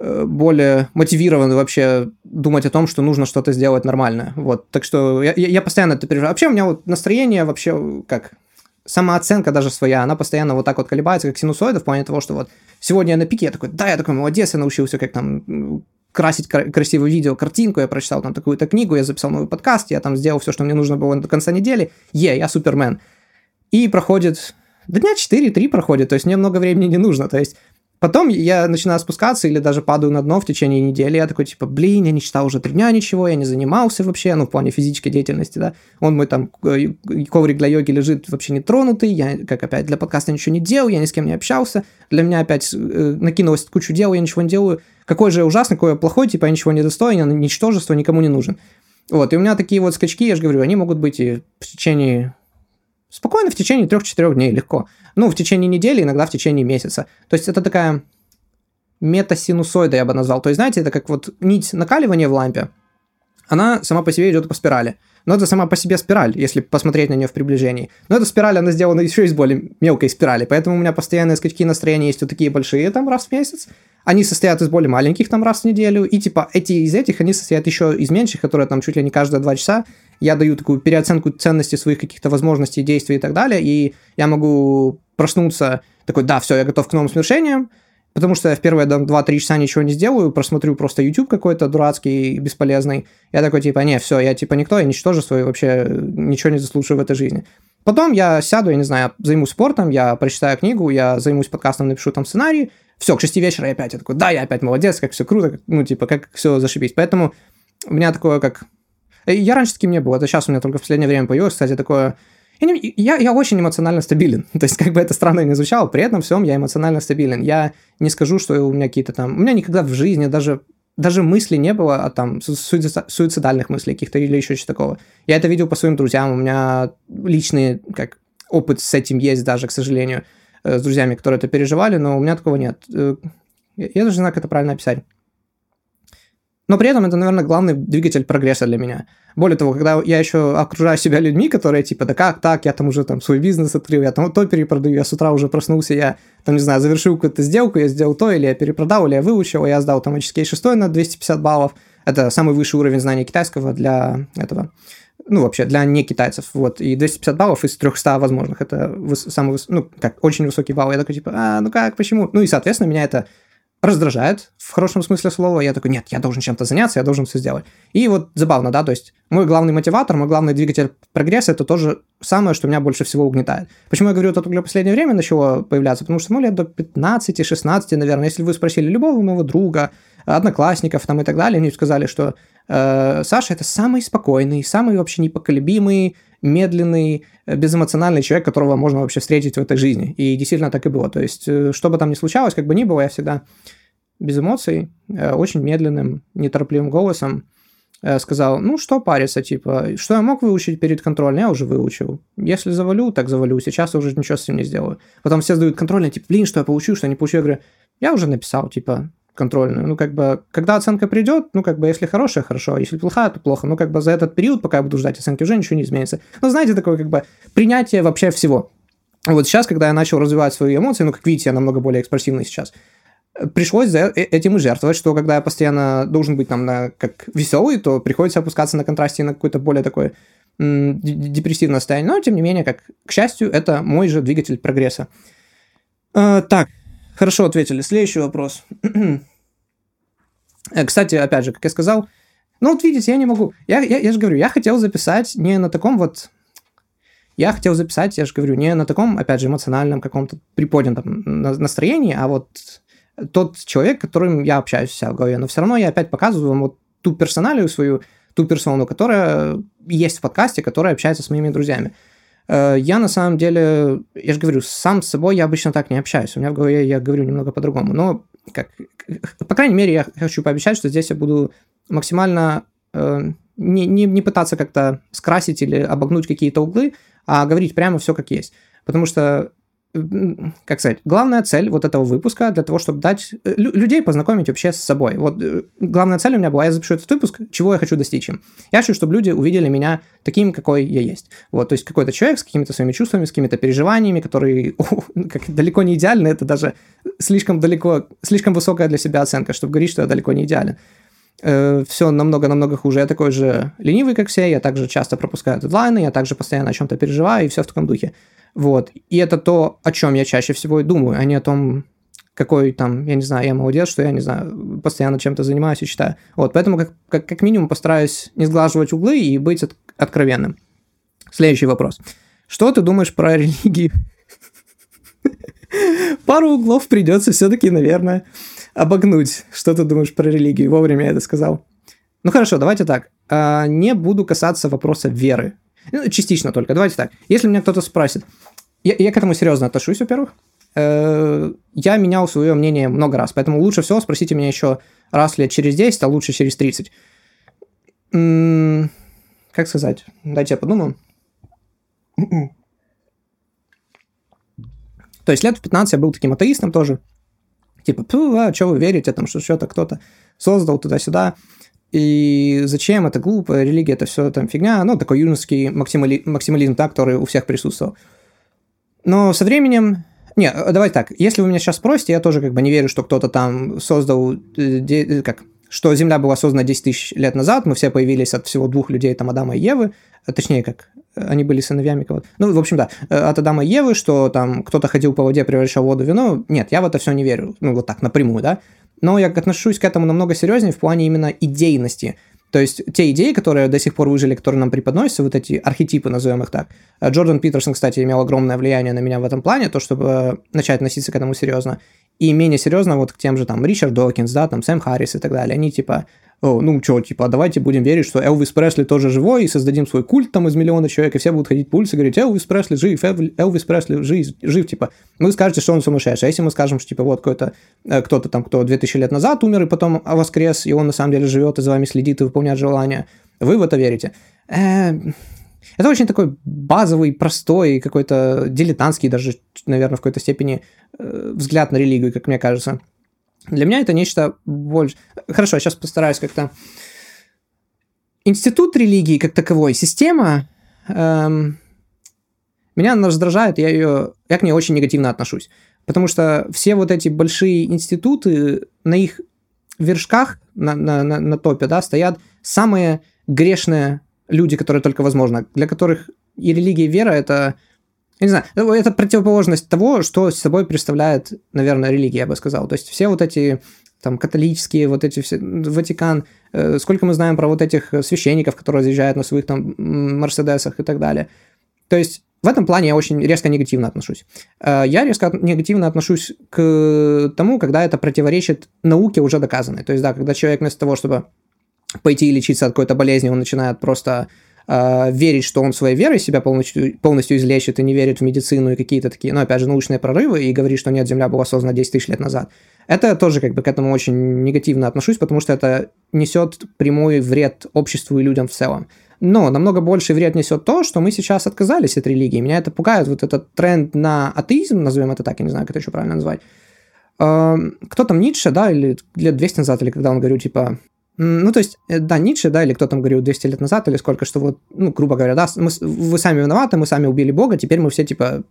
э, более мотивирован вообще думать о том, что нужно что-то сделать нормальное. Вот, так что я, я постоянно это переживаю. Вообще у меня вот настроение вообще как самооценка даже своя, она постоянно вот так вот колебается, как синусоида, в плане того, что вот сегодня я на пике, я такой, да, я такой молодец, я научился как там красить красивое видео, картинку, я прочитал там такую-то книгу, я записал новый подкаст, я там сделал все, что мне нужно было до конца недели, е, я супермен. И проходит да дня 4-3 проходит, то есть мне много времени не нужно, то есть Потом я начинаю спускаться или даже падаю на дно в течение недели. Я такой, типа, блин, я не читал уже три дня ничего, я не занимался вообще, ну, в плане физической деятельности, да. Он мой там э, коврик для йоги лежит вообще не тронутый, я, как опять, для подкаста ничего не делал, я ни с кем не общался. Для меня опять э, накинулось кучу дел, я ничего не делаю. Какой же ужасный, какой плохой, типа, я ничего не достоин, ничтожество, никому не нужен. Вот, и у меня такие вот скачки, я же говорю, они могут быть и в течение Спокойно в течение 3-4 дней, легко. Ну, в течение недели, иногда в течение месяца. То есть это такая метасинусоида, я бы назвал. То есть, знаете, это как вот нить накаливания в лампе. она сама по себе идет по спирали. Но это сама по себе спираль, если посмотреть на нее в приближении. Но эта спираль, она сделана еще из более мелкой спирали, поэтому у меня постоянные скачки настроения есть вот такие большие там раз в месяц, они состоят из более маленьких там раз в неделю, и типа эти из этих, они состоят еще из меньших, которые там чуть ли не каждые два часа. Я даю такую переоценку ценности своих каких-то возможностей, действий и так далее, и я могу проснуться такой, да, все, я готов к новым свершениям, потому что я в первые 2-3 часа ничего не сделаю, просмотрю просто YouTube какой-то дурацкий, бесполезный. Я такой, типа, не, все, я типа никто, я ничтожество, и вообще ничего не заслуживаю в этой жизни. Потом я сяду, я не знаю, займусь спортом, я прочитаю книгу, я займусь подкастом, напишу там сценарий, все, к 6 вечера я опять я такой, да, я опять молодец, как все круто, как, ну, типа, как все зашибись. Поэтому у меня такое, как... Э, я раньше таким не был, это сейчас у меня только в последнее время появилось, кстати, такое... Я, я, очень эмоционально стабилен. То есть, как бы это странно не звучало, при этом всем я эмоционально стабилен. Я не скажу, что у меня какие-то там... У меня никогда в жизни даже даже мысли не было, а там суицидальных мыслей каких-то или еще чего-то такого. Я это видел по своим друзьям, у меня личный как опыт с этим есть даже, к сожалению. Э, с друзьями, которые это переживали, но у меня такого нет. Э, я даже не знаю, как это правильно описать. Но при этом это, наверное, главный двигатель прогресса для меня. Более того, когда я еще окружаю себя людьми, которые типа, да как так, я там уже там свой бизнес открыл, я там то перепродаю, я с утра уже проснулся, я там, не знаю, завершил какую-то сделку, я сделал то, или я перепродал, или я выучил, я сдал там HSK 6 на 250 баллов. Это самый высший уровень знания китайского для этого. Ну, вообще, для не китайцев, вот, и 250 баллов из 300 возможных, это самый, ну, как, очень высокий балл, я такой, типа, а, ну как, почему? Ну, и, соответственно, меня это раздражает в хорошем смысле слова. Я такой, нет, я должен чем-то заняться, я должен все сделать. И вот забавно, да, то есть мой главный мотиватор, мой главный двигатель прогресса, это тоже самое, что меня больше всего угнетает. Почему я говорю, это только последнее время начало появляться? Потому что, ну, лет до 15-16, наверное, если вы спросили любого моего друга, одноклассников там и так далее, они сказали, что э, Саша это самый спокойный, самый вообще непоколебимый, медленный, э, безэмоциональный человек, которого можно вообще встретить в этой жизни. И действительно так и было. То есть, э, что бы там ни случалось, как бы ни было, я всегда без эмоций, э, очень медленным, неторопливым голосом сказал, ну что париться, типа, что я мог выучить перед контрольной, я уже выучил. Если завалю, так завалю, сейчас уже ничего с этим не сделаю. Потом все сдают контрольные, типа, блин, что я получу, что я не получу. Я говорю, я уже написал, типа, контрольную. Ну, как бы, когда оценка придет, ну, как бы, если хорошая, хорошо, а если плохая, то плохо. Ну, как бы, за этот период, пока я буду ждать оценки, уже ничего не изменится. Ну, знаете, такое, как бы, принятие вообще всего. Вот сейчас, когда я начал развивать свои эмоции, ну, как видите, я намного более экспрессивный сейчас, пришлось за э, этим и жертвовать, что когда я постоянно должен быть там на, как веселый, то приходится опускаться на контрасте на какой-то более такой депрессивное состояние. Но, тем не менее, как, к счастью, это мой же двигатель прогресса. Э, так, хорошо ответили. Следующий вопрос. Э, кстати, опять же, как я сказал, ну вот видите, я не могу. Я, я, я же говорю, я хотел записать не на таком вот... Я хотел записать, я же говорю, не на таком, опять же, эмоциональном каком-то приподнятом настроении, а вот тот человек, которым я общаюсь вся в голове. Но все равно я опять показываю вам вот ту персоналию свою, ту персону, которая есть в подкасте, которая общается с моими друзьями. Э, я на самом деле, я же говорю, сам с собой я обычно так не общаюсь. У меня в голове я говорю немного по-другому. Но как, по крайней мере, я хочу пообещать, что здесь я буду максимально э, не, не, не пытаться как-то скрасить или обогнуть какие-то углы, а говорить прямо все как есть. Потому что как сказать, главная цель вот этого выпуска для того, чтобы дать э, людей познакомить вообще с собой. Вот э, главная цель у меня была, я запишу этот выпуск, чего я хочу достичь им. Я хочу, чтобы люди увидели меня таким, какой я есть. Вот, то есть какой-то человек с какими-то своими чувствами, с какими-то переживаниями, которые о, как, далеко не идеальны, это даже слишком далеко, слишком высокая для себя оценка, чтобы говорить, что я далеко не идеален. Э, все намного-намного хуже. Я такой же ленивый, как все, я также часто пропускаю дедлайны, я также постоянно о чем-то переживаю, и все в таком духе. Вот. И это то, о чем я чаще всего и думаю, а не о том, какой там, я не знаю, я молодец, что я, не знаю, постоянно чем-то занимаюсь и читаю. Вот, поэтому как, как, как минимум постараюсь не сглаживать углы и быть от, откровенным. Следующий вопрос. Что ты думаешь про религию? Пару углов придется все-таки, наверное, обогнуть. Что ты думаешь про религию? Вовремя я это сказал. Ну хорошо, давайте так. А, не буду касаться вопроса веры. Ну, частично только. Давайте так. Если меня кто-то спросит, я, я к этому серьезно отношусь, во-первых. Э, я менял свое мнение много раз, поэтому лучше всего спросите меня еще раз лет через 10, а лучше через 30. М-м, как сказать? Дайте я подумаю. То есть лет в 15 я был таким атеистом тоже. Типа, а что вы верите, там, что что-то кто-то создал туда-сюда. И зачем это глупо, религия это все там фигня, ну, такой юношеский максимали... максимализм, да, который у всех присутствовал. Но со временем не, давай так, если вы меня сейчас спросите, я тоже как бы не верю, что кто-то там создал, э, как, что Земля была создана 10 тысяч лет назад, мы все появились от всего двух людей, там, Адама и Евы, а точнее, как, они были сыновьями кого-то. Ну, в общем, да, э, от Адама и Евы, что там кто-то ходил по воде, превращал воду в вино. Нет, я в это все не верю, ну, вот так, напрямую, да. Но я отношусь к этому намного серьезнее в плане именно идейности. То есть те идеи, которые до сих пор выжили, которые нам преподносятся, вот эти архетипы, назовем их так. Э, Джордан Питерсон, кстати, имел огромное влияние на меня в этом плане, то, чтобы э, начать относиться к этому серьезно. И менее серьезно вот к тем же там Ричард Докинс, да, там Сэм Харрис и так далее. Они типа ну что, типа, давайте будем верить, что Элвис Пресли тоже живой, и создадим свой культ там из миллиона человек, и все будут ходить по улице и говорить, Элвис Пресли жив, Элвис Пресли жив, жив, типа. Вы скажете, что он сумасшедший, а если мы скажем, что, типа, вот какой-то, э, кто-то там, кто 2000 лет назад умер, и потом воскрес, и он на самом деле живет, и за вами следит, и выполняет желания, вы в это верите. Э, это очень такой базовый, простой, какой-то дилетантский даже, наверное, в какой-то степени э, взгляд на религию, как мне кажется. Для меня это нечто больше... Хорошо, я сейчас постараюсь как-то... Институт религии как таковой, система, эм, меня она раздражает, я, ее, я к ней очень негативно отношусь. Потому что все вот эти большие институты, на их вершках, на, на, на, на топе, да, стоят самые грешные люди, которые только возможно, для которых и религия, и вера – это я не знаю, ну, это противоположность того, что собой представляет, наверное, религия, я бы сказал. То есть все вот эти там католические, вот эти все, Ватикан, э, сколько мы знаем про вот этих священников, которые разъезжают на своих там Мерседесах и так далее. То есть в этом плане я очень резко негативно отношусь. Э, я резко негативно отношусь к тому, когда это противоречит науке уже доказанной. То есть, да, когда человек вместо того, чтобы пойти и лечиться от какой-то болезни, он начинает просто э, верить, что он своей верой себя полностью, полностью излечит и не верит в медицину и какие-то такие, ну, опять же, научные прорывы, и говорит, что нет, Земля была создана 10 тысяч лет назад. Это тоже как бы к этому очень негативно отношусь, потому что это несет прямой вред обществу и людям в целом. Но намного больше вред несет то, что мы сейчас отказались от религии. Меня это пугает, вот этот тренд на атеизм, назовем это так, я не знаю, как это еще правильно назвать. Эм, кто там, Ницше, да, или лет 200 назад, или когда он говорил, типа, ну, то есть, э, да, Ницше, да, или кто там говорил 200 лет назад, или сколько, что вот, ну, грубо говоря, да, мы, вы сами виноваты, мы сами убили Бога, теперь мы все, типа,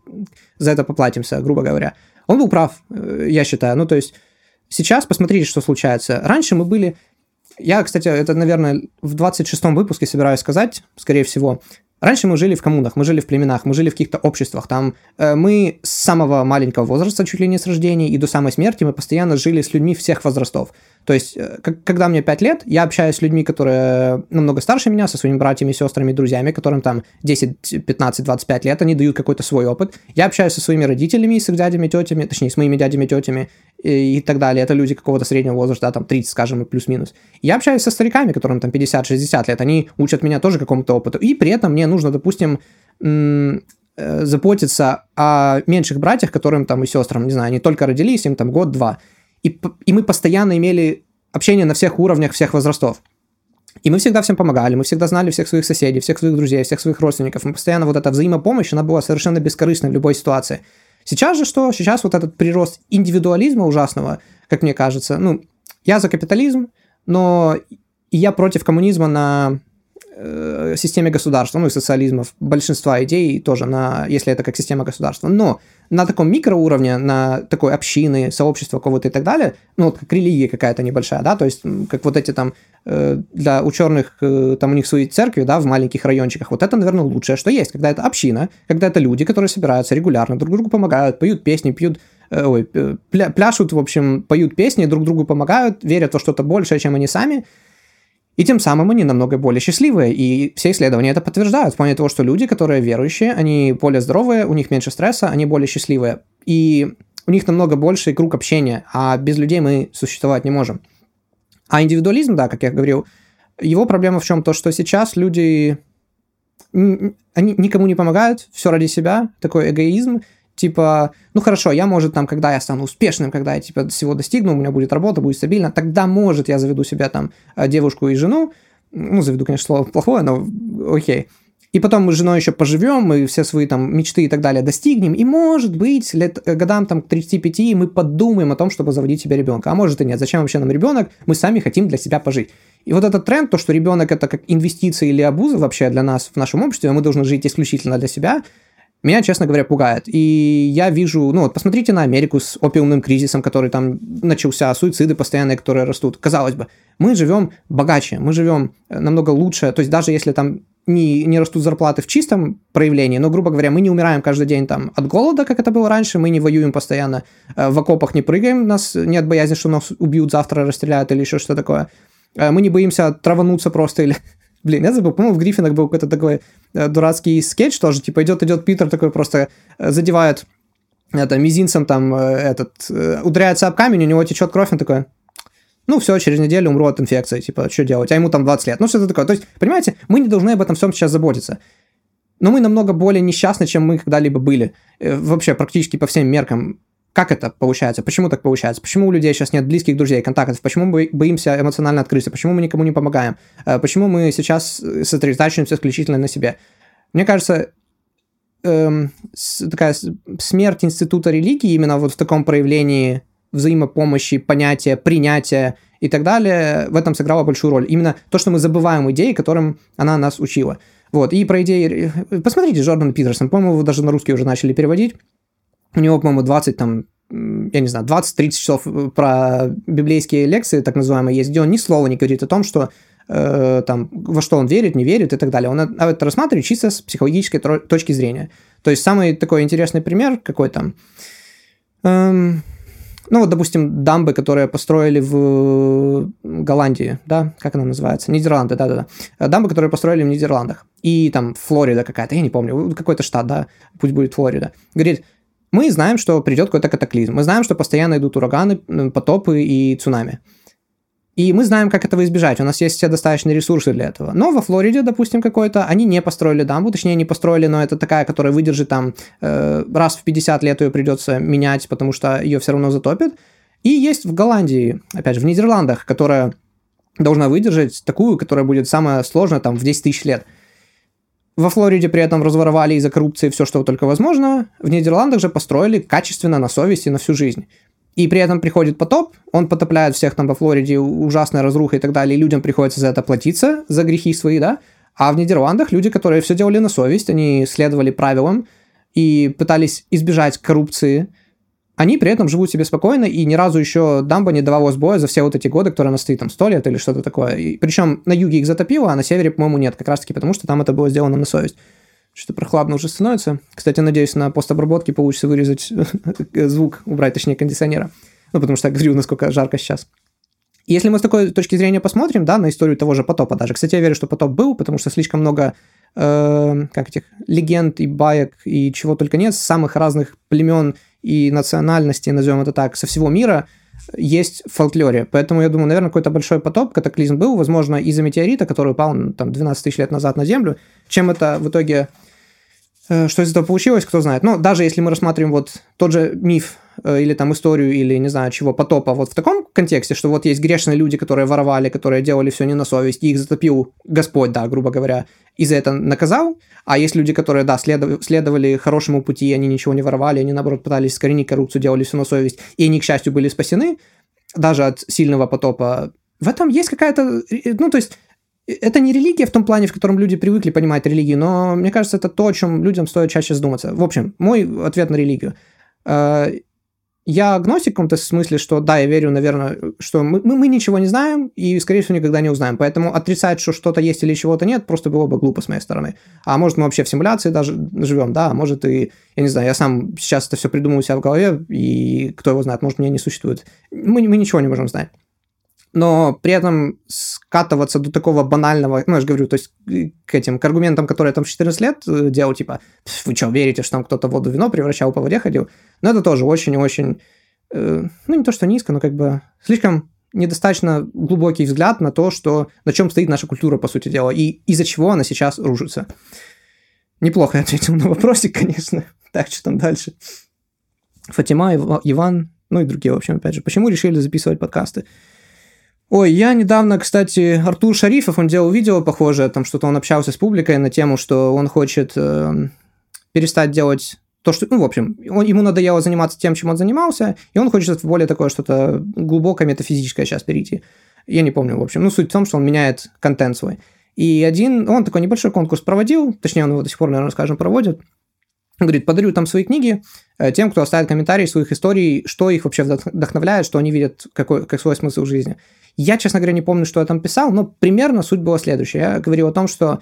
за это поплатимся, грубо говоря. Он был прав, э, я считаю. Ну, то есть, сейчас посмотрите, что случается. Раньше мы были... Я, кстати, это, наверное, в 26-м выпуске собираюсь сказать, скорее всего. Раньше мы жили в коммунах, мы жили в племенах, мы жили в каких-то обществах. Там э, мы с самого маленького возраста, чуть ли не с рождения, и до самой смерти мы постоянно жили с людьми всех возрастов. То есть, э, когда мне 5 лет, я общаюсь с людьми, которые намного старше меня, со своими братьями, сестрами, друзьями, которым там 10, 15, 25 лет, они дают какой-то свой опыт. Я общаюсь со своими родителями, с их дядями, тетями, точнее, с моими дядями, тетями и, так далее. Это люди какого-то среднего возраста, да, там 30, скажем, плюс-минус. Я общаюсь со стариками, которым там 50-60 лет, они учат меня тоже какому-то опыту. И при этом мне нужно, допустим, э, заботиться о меньших братьях, которым там и сестрам, не знаю, они только родились, им там год-два и, и мы постоянно имели общение на всех уровнях, всех возрастов. И мы всегда всем помогали, мы всегда знали всех своих соседей, всех своих друзей, всех своих родственников. Мы постоянно вот эта взаимопомощь, она была совершенно бескорыстной в любой ситуации. Сейчас же что? Сейчас вот этот прирост индивидуализма ужасного, как мне кажется. Ну, я за капитализм, но я против коммунизма на э, системе государства, ну и социализма, большинства идей тоже, на, если это как система государства. Но на таком микроуровне, на такой общины, сообщества кого-то и так далее, ну вот как религия какая-то небольшая, да, то есть как вот эти там э, для у черных, э, там у них свои церкви, да, в маленьких райончиках, вот это, наверное, лучшее, что есть, когда это община, когда это люди, которые собираются регулярно, друг другу помогают, поют песни, пьют э, ой, пля, пляшут, в общем, поют песни, друг другу помогают, верят во что-то большее, чем они сами, и тем самым они намного более счастливые. И все исследования это подтверждают в плане того, что люди, которые верующие, они более здоровые, у них меньше стресса, они более счастливые. И у них намного больше круг общения, а без людей мы существовать не можем. А индивидуализм, да, как я говорил, его проблема в чем? То, что сейчас люди они никому не помогают, все ради себя, такой эгоизм, типа, ну хорошо, я, может, там, когда я стану успешным, когда я, типа, всего достигну, у меня будет работа, будет стабильно, тогда, может, я заведу себя, там, э, девушку и жену, ну, заведу, конечно, слово плохое, но окей. и потом мы с женой еще поживем, мы все свои там мечты и так далее достигнем, и может быть лет, э, годам там к 35 мы подумаем о том, чтобы заводить себе ребенка. А может и нет. Зачем вообще нам ребенок? Мы сами хотим для себя пожить. И вот этот тренд, то, что ребенок это как инвестиция или обуза вообще для нас в нашем обществе, мы должны жить исключительно для себя, меня, честно говоря, пугает. И я вижу, ну вот посмотрите на Америку с опиумным кризисом, который там начался, суициды постоянные, которые растут. Казалось бы, мы живем богаче, мы живем э, намного лучше. То есть даже если там не, не растут зарплаты в чистом проявлении, но, грубо говоря, мы не умираем каждый день там от голода, как это было раньше, мы не воюем постоянно, э, в окопах не прыгаем, нас нет боязни, что нас убьют завтра, расстреляют или еще что такое. Э, мы не боимся травануться просто или Блин, я забыл, по-моему, в Гриффинах был какой-то такой э, дурацкий скетч тоже, типа идет, идет Питер такой просто э, задевает это, мизинцем там э, этот, э, ударяется об камень, у него течет кровь, он такой, ну все, через неделю умру от инфекции, типа, что делать, а ему там 20 лет, ну что-то такое. То есть, понимаете, мы не должны об этом всем сейчас заботиться. Но мы намного более несчастны, чем мы когда-либо были. Э, вообще, практически по всем меркам. Как это получается? Почему так получается? Почему у людей сейчас нет близких друзей, контактов? Почему мы боимся эмоционально открыться? Почему мы никому не помогаем? Э, почему мы сейчас сосредотачиваемся исключительно на себе? Мне кажется, эм, такая смерть института религии именно вот в таком проявлении взаимопомощи, понятия, принятия и так далее, в этом сыграла большую роль. Именно то, что мы забываем идеи, которым она нас учила. Вот, и про идеи... Посмотрите Джордан Питерсон, по-моему, его даже на русский уже начали переводить. У него, по-моему, 20 там я не знаю, 20-30 часов э, про библейские лекции, так называемые, есть, где он ни слова не говорит о том, что э, там, во что он верит, не верит и так далее. Он это рассматривает чисто с психологической точки зрения. То есть самый такой интересный пример какой там... Эм, ну, вот, допустим, дамбы, которые построили в Голландии, да, как она называется? Нидерланды, да-да-да. Дамбы, которые построили в Нидерландах. И там Флорида какая-то, я не помню, какой-то штат, да, пусть будет Флорида. Говорит, мы знаем, что придет какой-то катаклизм. Мы знаем, что постоянно идут ураганы, потопы и цунами. И мы знаем, как этого избежать. У нас есть все достаточные ресурсы для этого. Но во Флориде, допустим, какой-то, они не построили дамбу, точнее, не построили, но это такая, которая выдержит там э, раз в 50 лет ее придется менять, потому что ее все равно затопит. И есть в Голландии, опять же, в Нидерландах, которая должна выдержать такую, которая будет самая сложная там в 10 тысяч лет. Во Флориде при этом разворовали из-за коррупции все, что только возможно. В Нидерландах же построили качественно, на совести, на всю жизнь. И при этом приходит потоп, он потопляет всех там во Флориде, ужасная разруха и так далее, и людям приходится за это платиться, за грехи свои, да? А в Нидерландах люди, которые все делали на совесть, они следовали правилам и пытались избежать коррупции, они при этом живут себе спокойно, и ни разу еще дамба не давала сбоя за все вот эти годы, которые она стоит там сто лет или что-то такое. И, причем на юге их затопило, а на севере, по-моему, нет, как раз таки потому, что там это было сделано на совесть. Что-то прохладно уже становится. Кстати, надеюсь, на постобработке получится вырезать звук, убрать, точнее, кондиционера. Ну, потому что я говорю, насколько жарко сейчас. Если мы с такой точки зрения посмотрим, да, на историю того же потопа даже. Кстати, я верю, что потоп был, потому что слишком много э, как этих легенд и баек и чего только нет самых разных племен и национальностей, назовем это так, со всего мира есть в фольклоре. Поэтому я думаю, наверное, какой-то большой потоп, катаклизм был, возможно, из-за метеорита, который упал там 12 тысяч лет назад на Землю. Чем это в итоге Э, что из этого получилось, кто знает. Но даже если мы рассматриваем вот тот же миф или там историю, или не знаю чего, потопа вот в таком контексте, что вот есть грешные люди, которые воровали, которые делали все не на совесть, и их затопил Господь, да, грубо говоря, и за это наказал, а есть люди, которые, да, следовали, следовали хорошему пути, они ничего не воровали, они, наоборот, пытались искоренить коррупцию, делали все на совесть, и они, к счастью, были спасены, даже от сильного потопа. В этом есть какая-то, ну, то есть это не религия в том плане, в котором люди привыкли понимать религию, но мне кажется, это то, о чем людям стоит чаще задуматься. В общем, мой ответ на религию. Я агностик в каком-то смысле, что да, я верю, наверное, что мы, мы, мы ничего не знаем и, скорее всего, никогда не узнаем. Поэтому отрицать, что что-то есть или чего-то нет, просто было бы глупо с моей стороны. А может, мы вообще в симуляции даже живем, да, а может и, я не знаю, я сам сейчас это все придумал у себя в голове, и кто его знает, может, меня не существует. Мы, мы ничего не можем знать но при этом скатываться до такого банального, ну, я же говорю, то есть к этим, к аргументам, которые я там в 14 лет э, делал, типа, вы что, верите, что там кто-то воду в вино превращал, по воде ходил? Но это тоже очень-очень, э, ну, не то, что низко, но как бы слишком недостаточно глубокий взгляд на то, что, на чем стоит наша культура, по сути дела, и из-за чего она сейчас рушится. Неплохо я ответил на вопросик, конечно. Так, что там дальше? Фатима, Иван, ну и другие, в общем, опять же. Почему решили записывать подкасты? Ой, я недавно, кстати, Артур Шарифов, он делал видео похожее, там что-то он общался с публикой на тему, что он хочет э, перестать делать то, что, ну, в общем, он, ему надоело заниматься тем, чем он занимался, и он хочет в более такое что-то глубокое метафизическое сейчас перейти. Я не помню, в общем. Ну, суть в том, что он меняет контент свой. И один, он такой небольшой конкурс проводил, точнее, он его до сих пор, наверное, скажем, проводит. Он говорит, подарю там свои книги э, тем, кто оставит комментарии своих историй, что их вообще вдохновляет, что они видят, какой, как свой смысл жизни. Я, честно говоря, не помню, что я там писал, но примерно суть была следующая. Я говорил о том, что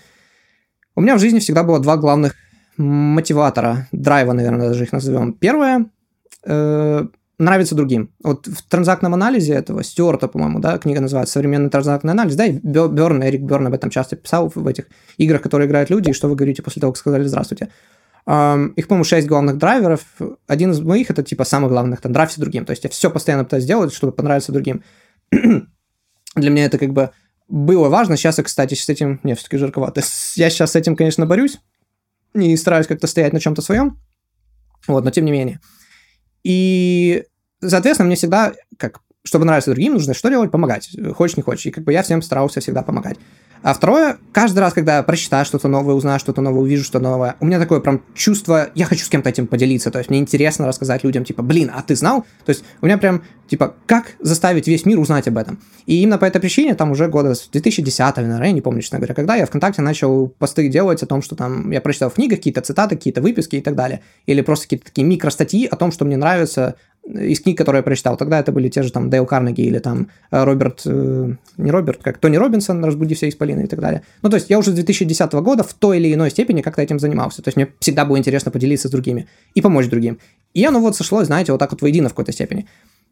у меня в жизни всегда было два главных мотиватора, драйва, наверное, даже их назовем. Первое э, нравится другим. Вот в транзактном анализе этого, Стюарта, по-моему, да, книга называется «Современный транзактный анализ», да, и Берн, Эрик Берн об этом часто писал в этих играх, которые играют люди, и что вы говорите после того, как сказали «здравствуйте». Um, их, по-моему, шесть главных драйверов. Один из моих это типа самых главных, там, нравься другим. То есть я все постоянно пытаюсь сделать, чтобы понравиться другим. Для меня это как бы было важно. Сейчас я, кстати, с этим... Не, все-таки жарковато. Я сейчас с этим, конечно, борюсь и стараюсь как-то стоять на чем-то своем. Вот, но тем не менее. И, соответственно, мне всегда, как, чтобы нравиться другим, нужно что делать? Помогать. Хочешь, не хочешь. И как бы я всем старался всегда помогать. А второе, каждый раз, когда прочитаю что-то новое, узнаю что-то новое, увижу что-то новое, у меня такое прям чувство, я хочу с кем-то этим поделиться, то есть мне интересно рассказать людям, типа, блин, а ты знал? То есть у меня прям, типа, как заставить весь мир узнать об этом? И именно по этой причине, там уже года с 2010, наверное, я не помню, честно говоря, когда я ВКонтакте начал посты делать о том, что там я прочитал в книгах какие-то цитаты, какие-то выписки и так далее, или просто какие-то такие микростатьи о том, что мне нравится из книг, которые я прочитал. Тогда это были те же там Дейл Карнеги или там э, Роберт, э, не Роберт, как Тони Робинсон, «Разбуди все исполины» и так далее. Ну, то есть я уже с 2010 года в той или иной степени как-то этим занимался. То есть мне всегда было интересно поделиться с другими и помочь другим. И оно вот сошло, знаете, вот так вот воедино в какой-то степени.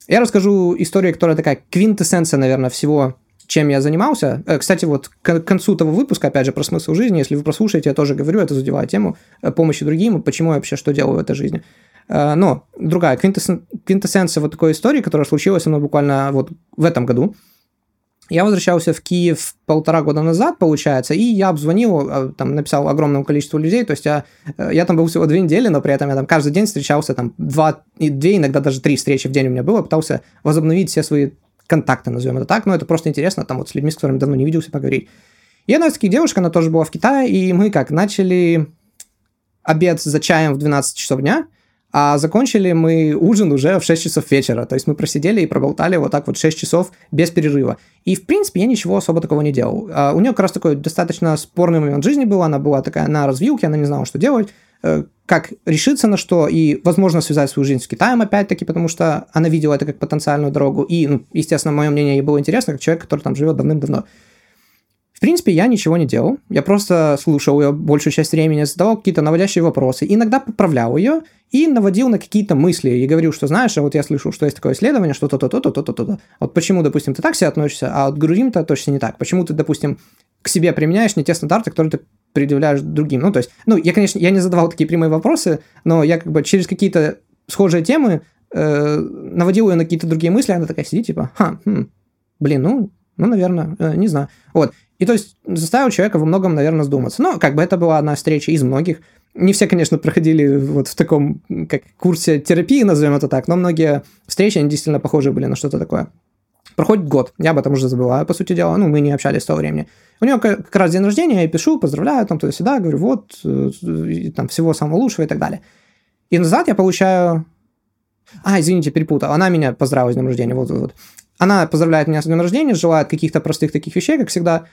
Я расскажу историю, которая такая квинтэссенция, наверное, всего чем я занимался. Э, кстати, вот к концу этого выпуска, опять же, про смысл жизни, если вы прослушаете, я тоже говорю, это задеваю тему помощи другим, почему я вообще что делаю в этой жизни. Э, но другая квинтэссенция вот такой истории, которая случилась со мной буквально вот в этом году. Я возвращался в Киев полтора года назад, получается, и я обзвонил, э, там, написал огромному количеству людей, то есть я, э, я там был всего две недели, но при этом я там каждый день встречался, там, два, и две, иногда даже три встречи в день у меня было, пытался возобновить все свои контакты, назовем это так, но это просто интересно, там, вот с людьми, с которыми давно не виделся, поговорить. И одна из таких девушек, она тоже была в Китае, и мы как, начали обед за чаем в 12 часов дня, а закончили мы ужин уже в 6 часов вечера. То есть мы просидели и проболтали вот так вот 6 часов без перерыва. И, в принципе, я ничего особо такого не делал. А у нее как раз такой достаточно спорный момент жизни был. Она была такая на развилке, она не знала, что делать э, как решиться на что и, возможно, связать свою жизнь с Китаем опять-таки, потому что она видела это как потенциальную дорогу. И, ну, естественно, мое мнение ей было интересно, как человек, который там живет давным-давно. В принципе, я ничего не делал. Я просто слушал ее большую часть времени, задавал какие-то наводящие вопросы, иногда поправлял ее и наводил на какие-то мысли и говорил, что знаешь, а вот я слышал, что есть такое исследование, что то-то, то-то, то-то, то-то. Вот почему, допустим, ты так себя относишься, а от другим-то точно не так. Почему ты, допустим, к себе применяешь не те стандарты, которые ты предъявляешь другим. Ну, то есть, ну, я, конечно, я не задавал такие прямые вопросы, но я как бы через какие-то схожие темы э, наводил ее на какие-то другие мысли, она такая сидит, типа, ха, хм, блин, ну, ну, наверное, э, не знаю. Вот. И то есть заставил человека во многом, наверное, задуматься. Но как бы это была одна встреча из многих. Не все, конечно, проходили вот в таком как курсе терапии, назовем это так, но многие встречи, они действительно похожи были на что-то такое. Проходит год, я об этом уже забываю, по сути дела, ну, мы не общались с того времени. У него как раз день рождения, я пишу, поздравляю, там, туда-сюда, говорю, вот, э, там, всего самого лучшего и так далее. И назад я получаю... А, извините, перепутал. Она меня поздравила с днем рождения, вот, вот, вот. Она поздравляет меня с днем рождения, желает каких-то простых таких вещей, как всегда.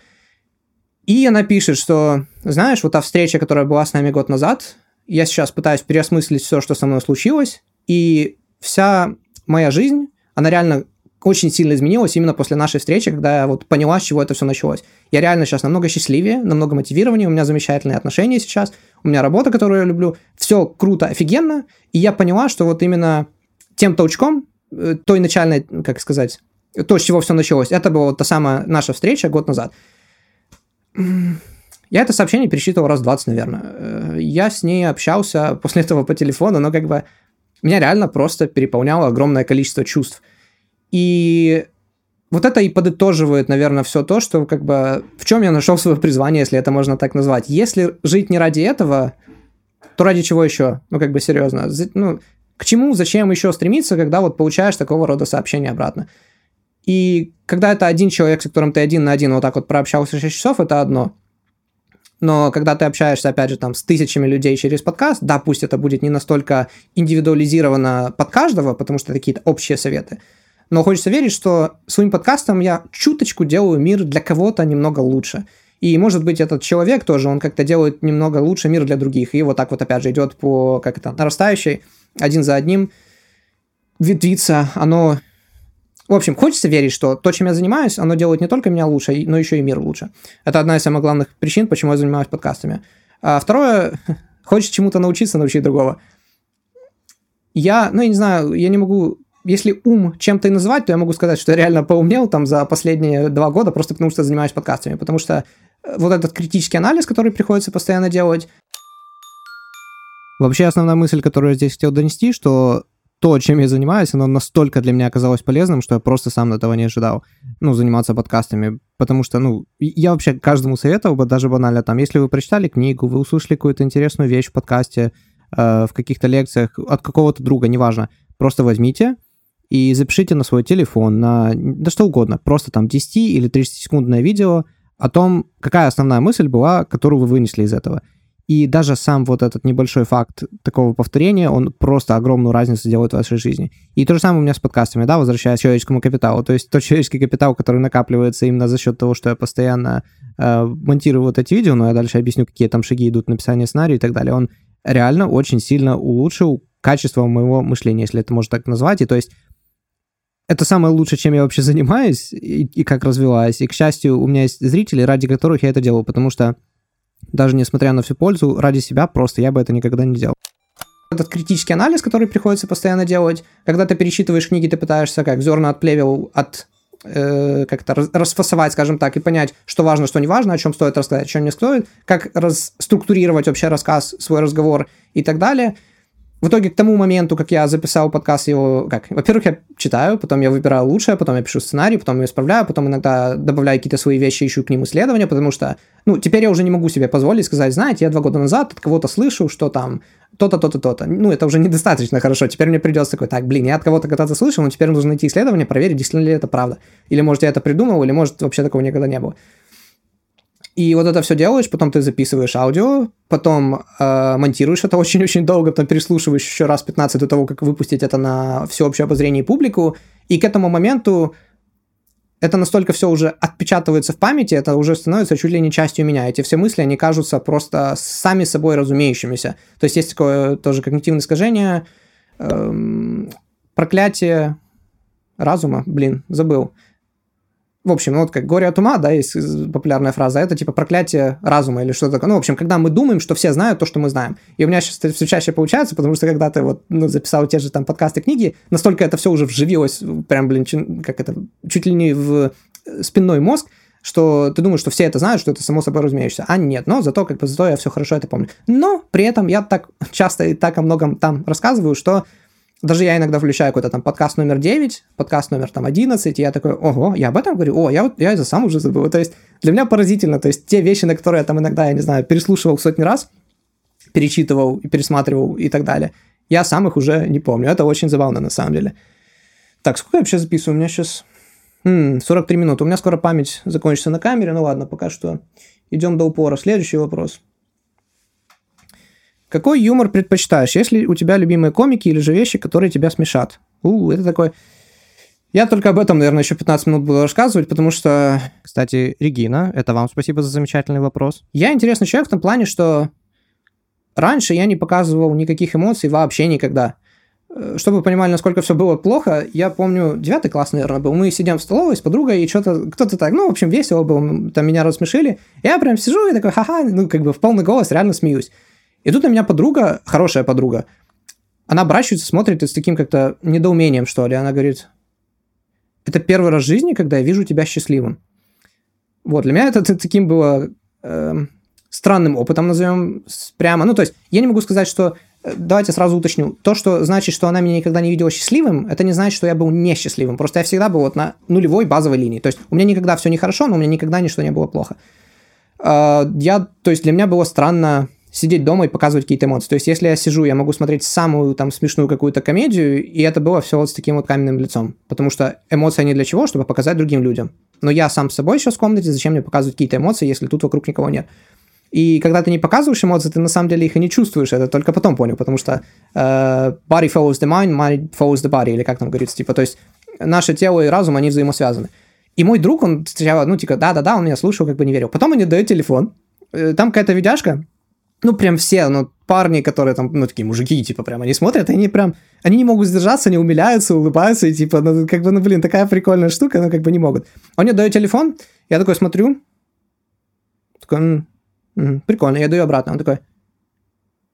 И она пишет, что, знаешь, вот та встреча, которая была с нами год назад, я сейчас пытаюсь переосмыслить все, что со мной случилось, и вся моя жизнь, она реально очень сильно изменилась именно после нашей встречи, когда я вот поняла, с чего это все началось. Я реально сейчас намного счастливее, намного мотивированнее, у меня замечательные отношения сейчас, у меня работа, которую я люблю, все круто, офигенно, и я поняла, что вот именно тем толчком, э, той начальной, как сказать, то, с чего все началось, это была вот та самая наша встреча год назад. Я это сообщение пересчитывал раз 20, наверное. Э, я с ней общался после этого по телефону, но как бы меня реально просто переполняло огромное количество чувств. И вот это и подытоживает, наверное, все то, что как бы в чем я нашел свое призвание, если это можно так назвать. Если жить не ради этого, то ради чего еще? Ну, как бы серьезно. Ну, к чему, зачем еще стремиться, когда вот получаешь такого рода сообщения обратно? И когда это один человек, с которым ты один на один вот так вот прообщался 6 часов, это одно. Но когда ты общаешься, опять же, там, с тысячами людей через подкаст, да, пусть это будет не настолько индивидуализировано под каждого, потому что это какие-то общие советы, но хочется верить, что своим подкастом я чуточку делаю мир для кого-то немного лучше. И, может быть, этот человек тоже, он как-то делает немного лучше мир для других. И вот так вот, опять же, идет по, как это, нарастающей, один за одним, ветвится, оно... В общем, хочется верить, что то, чем я занимаюсь, оно делает не только меня лучше, но еще и мир лучше. Это одна из самых главных причин, почему я занимаюсь подкастами. А второе, хочется чему-то научиться, научить другого. Я, ну, я не знаю, я не могу если ум чем-то и называть, то я могу сказать, что я реально поумнел там за последние два года, просто потому что занимаюсь подкастами. Потому что э, вот этот критический анализ, который приходится постоянно делать. Вообще основная мысль, которую я здесь хотел донести, что то, чем я занимаюсь, оно настолько для меня оказалось полезным, что я просто сам этого не ожидал, ну, заниматься подкастами, потому что, ну, я вообще каждому советовал бы, даже банально там, если вы прочитали книгу, вы услышали какую-то интересную вещь в подкасте, э, в каких-то лекциях от какого-то друга, неважно, просто возьмите, и запишите на свой телефон, на да что угодно, просто там 10 или 30-секундное видео о том, какая основная мысль была, которую вы вынесли из этого. И даже сам вот этот небольшой факт такого повторения, он просто огромную разницу делает в вашей жизни. И то же самое у меня с подкастами, да, возвращаясь к человеческому капиталу. То есть тот человеческий капитал, который накапливается именно за счет того, что я постоянно э, монтирую вот эти видео, но я дальше объясню, какие там шаги идут написание сценария и так далее, он реально очень сильно улучшил качество моего мышления, если это можно так назвать. И то есть это самое лучшее, чем я вообще занимаюсь и, и как развиваюсь. И, к счастью, у меня есть зрители, ради которых я это делаю, потому что даже несмотря на всю пользу, ради себя просто я бы это никогда не делал. Этот критический анализ, который приходится постоянно делать, когда ты перечитываешь книги, ты пытаешься как зерна от плевел, от э, как-то расфасовать, скажем так, и понять, что важно, что не важно, о чем стоит рассказать, о чем не стоит, как расструктурировать вообще рассказ, свой разговор и так далее – в итоге к тому моменту, как я записал подкаст, его, как, во-первых, я читаю, потом я выбираю лучшее, потом я пишу сценарий, потом я исправляю, потом иногда добавляю какие-то свои вещи, ищу к ним исследования, потому что, ну, теперь я уже не могу себе позволить сказать, знаете, я два года назад от кого-то слышу, что там то-то, то-то, то-то. Ну, это уже недостаточно хорошо. Теперь мне придется такой, так, блин, я от кого-то когда-то слышал, но теперь нужно найти исследование, проверить, действительно ли это правда. Или, может, я это придумал, или, может, вообще такого никогда не было. И вот это все делаешь, потом ты записываешь аудио, потом э, монтируешь это очень-очень долго, потом переслушиваешь еще раз 15 до того, как выпустить это на всеобщее обозрение и публику. И к этому моменту это настолько все уже отпечатывается в памяти, это уже становится чуть ли не частью меня. Эти все мысли, они кажутся просто сами собой разумеющимися. То есть есть такое тоже когнитивное искажение, эм, проклятие разума, блин, забыл. В общем, ну вот как горе от ума, да, есть популярная фраза, это типа проклятие разума или что-то такое. Ну, в общем, когда мы думаем, что все знают то, что мы знаем. И у меня сейчас это все чаще получается, потому что когда ты вот ну, записал те же там подкасты, книги, настолько это все уже вживилось, прям, блин, как это, чуть ли не в спинной мозг, что ты думаешь, что все это знают, что это само собой разумеешься. А нет, но зато как бы зато я все хорошо это помню. Но при этом я так часто и так о многом там рассказываю, что даже я иногда включаю какой-то там подкаст номер 9, подкаст номер там 11, и я такой, ого, я об этом говорю, о, я, я это сам уже забыл. То есть для меня поразительно, то есть те вещи, на которые я там иногда, я не знаю, переслушивал сотни раз, перечитывал и пересматривал и так далее, я сам их уже не помню. Это очень забавно на самом деле. Так, сколько я вообще записываю? У меня сейчас м-м, 43 минуты. У меня скоро память закончится на камере. Ну ладно, пока что идем до упора. Следующий вопрос. Какой юмор предпочитаешь, если у тебя любимые комики или же вещи, которые тебя смешат? У, это такой... Я только об этом, наверное, еще 15 минут буду рассказывать, потому что... Кстати, Регина, это вам спасибо за замечательный вопрос. Я интересный человек в том плане, что раньше я не показывал никаких эмоций вообще никогда. Э, чтобы вы понимали, насколько все было плохо, я помню, девятый класс, наверное, был. Мы сидим в столовой с подругой, и что-то, кто-то так, ну, в общем, весело было, там меня рассмешили. Я прям сижу и такой, ха-ха, ну, как бы в полный голос реально смеюсь. И тут на меня подруга, хорошая подруга, она оборачивается, смотрит и с таким как-то недоумением, что ли. Она говорит, это первый раз в жизни, когда я вижу тебя счастливым. Вот, для меня это, это таким было э, странным опытом, назовем прямо. Ну, то есть, я не могу сказать, что... Э, давайте сразу уточню. То, что значит, что она меня никогда не видела счастливым, это не значит, что я был несчастливым. Просто я всегда был вот на нулевой базовой линии. То есть, у меня никогда все нехорошо, но у меня никогда ничто не было плохо. Э, я, то есть, для меня было странно сидеть дома и показывать какие-то эмоции. То есть, если я сижу, я могу смотреть самую там смешную какую-то комедию, и это было все вот с таким вот каменным лицом. Потому что эмоции они для чего? Чтобы показать другим людям. Но я сам с собой сейчас в комнате, зачем мне показывать какие-то эмоции, если тут вокруг никого нет? И когда ты не показываешь эмоции, ты на самом деле их и не чувствуешь. Это только потом понял, потому что э, body follows the mind, mind follows the body, или как там говорится, типа, то есть наше тело и разум, они взаимосвязаны. И мой друг, он сначала, ну, типа, да-да-да, он меня слушал, как бы не верил. Потом мне дает телефон, э, там какая-то видяшка, ну, прям все, ну, парни, которые там, ну, такие мужики, типа, прям, они смотрят, они прям, они не могут сдержаться, они умиляются, улыбаются, и, типа, ну, как бы, ну, блин, такая прикольная штука, но как бы не могут. Он мне дает телефон, я такой смотрю, такой, м -м, прикольно, я даю обратно, он такой,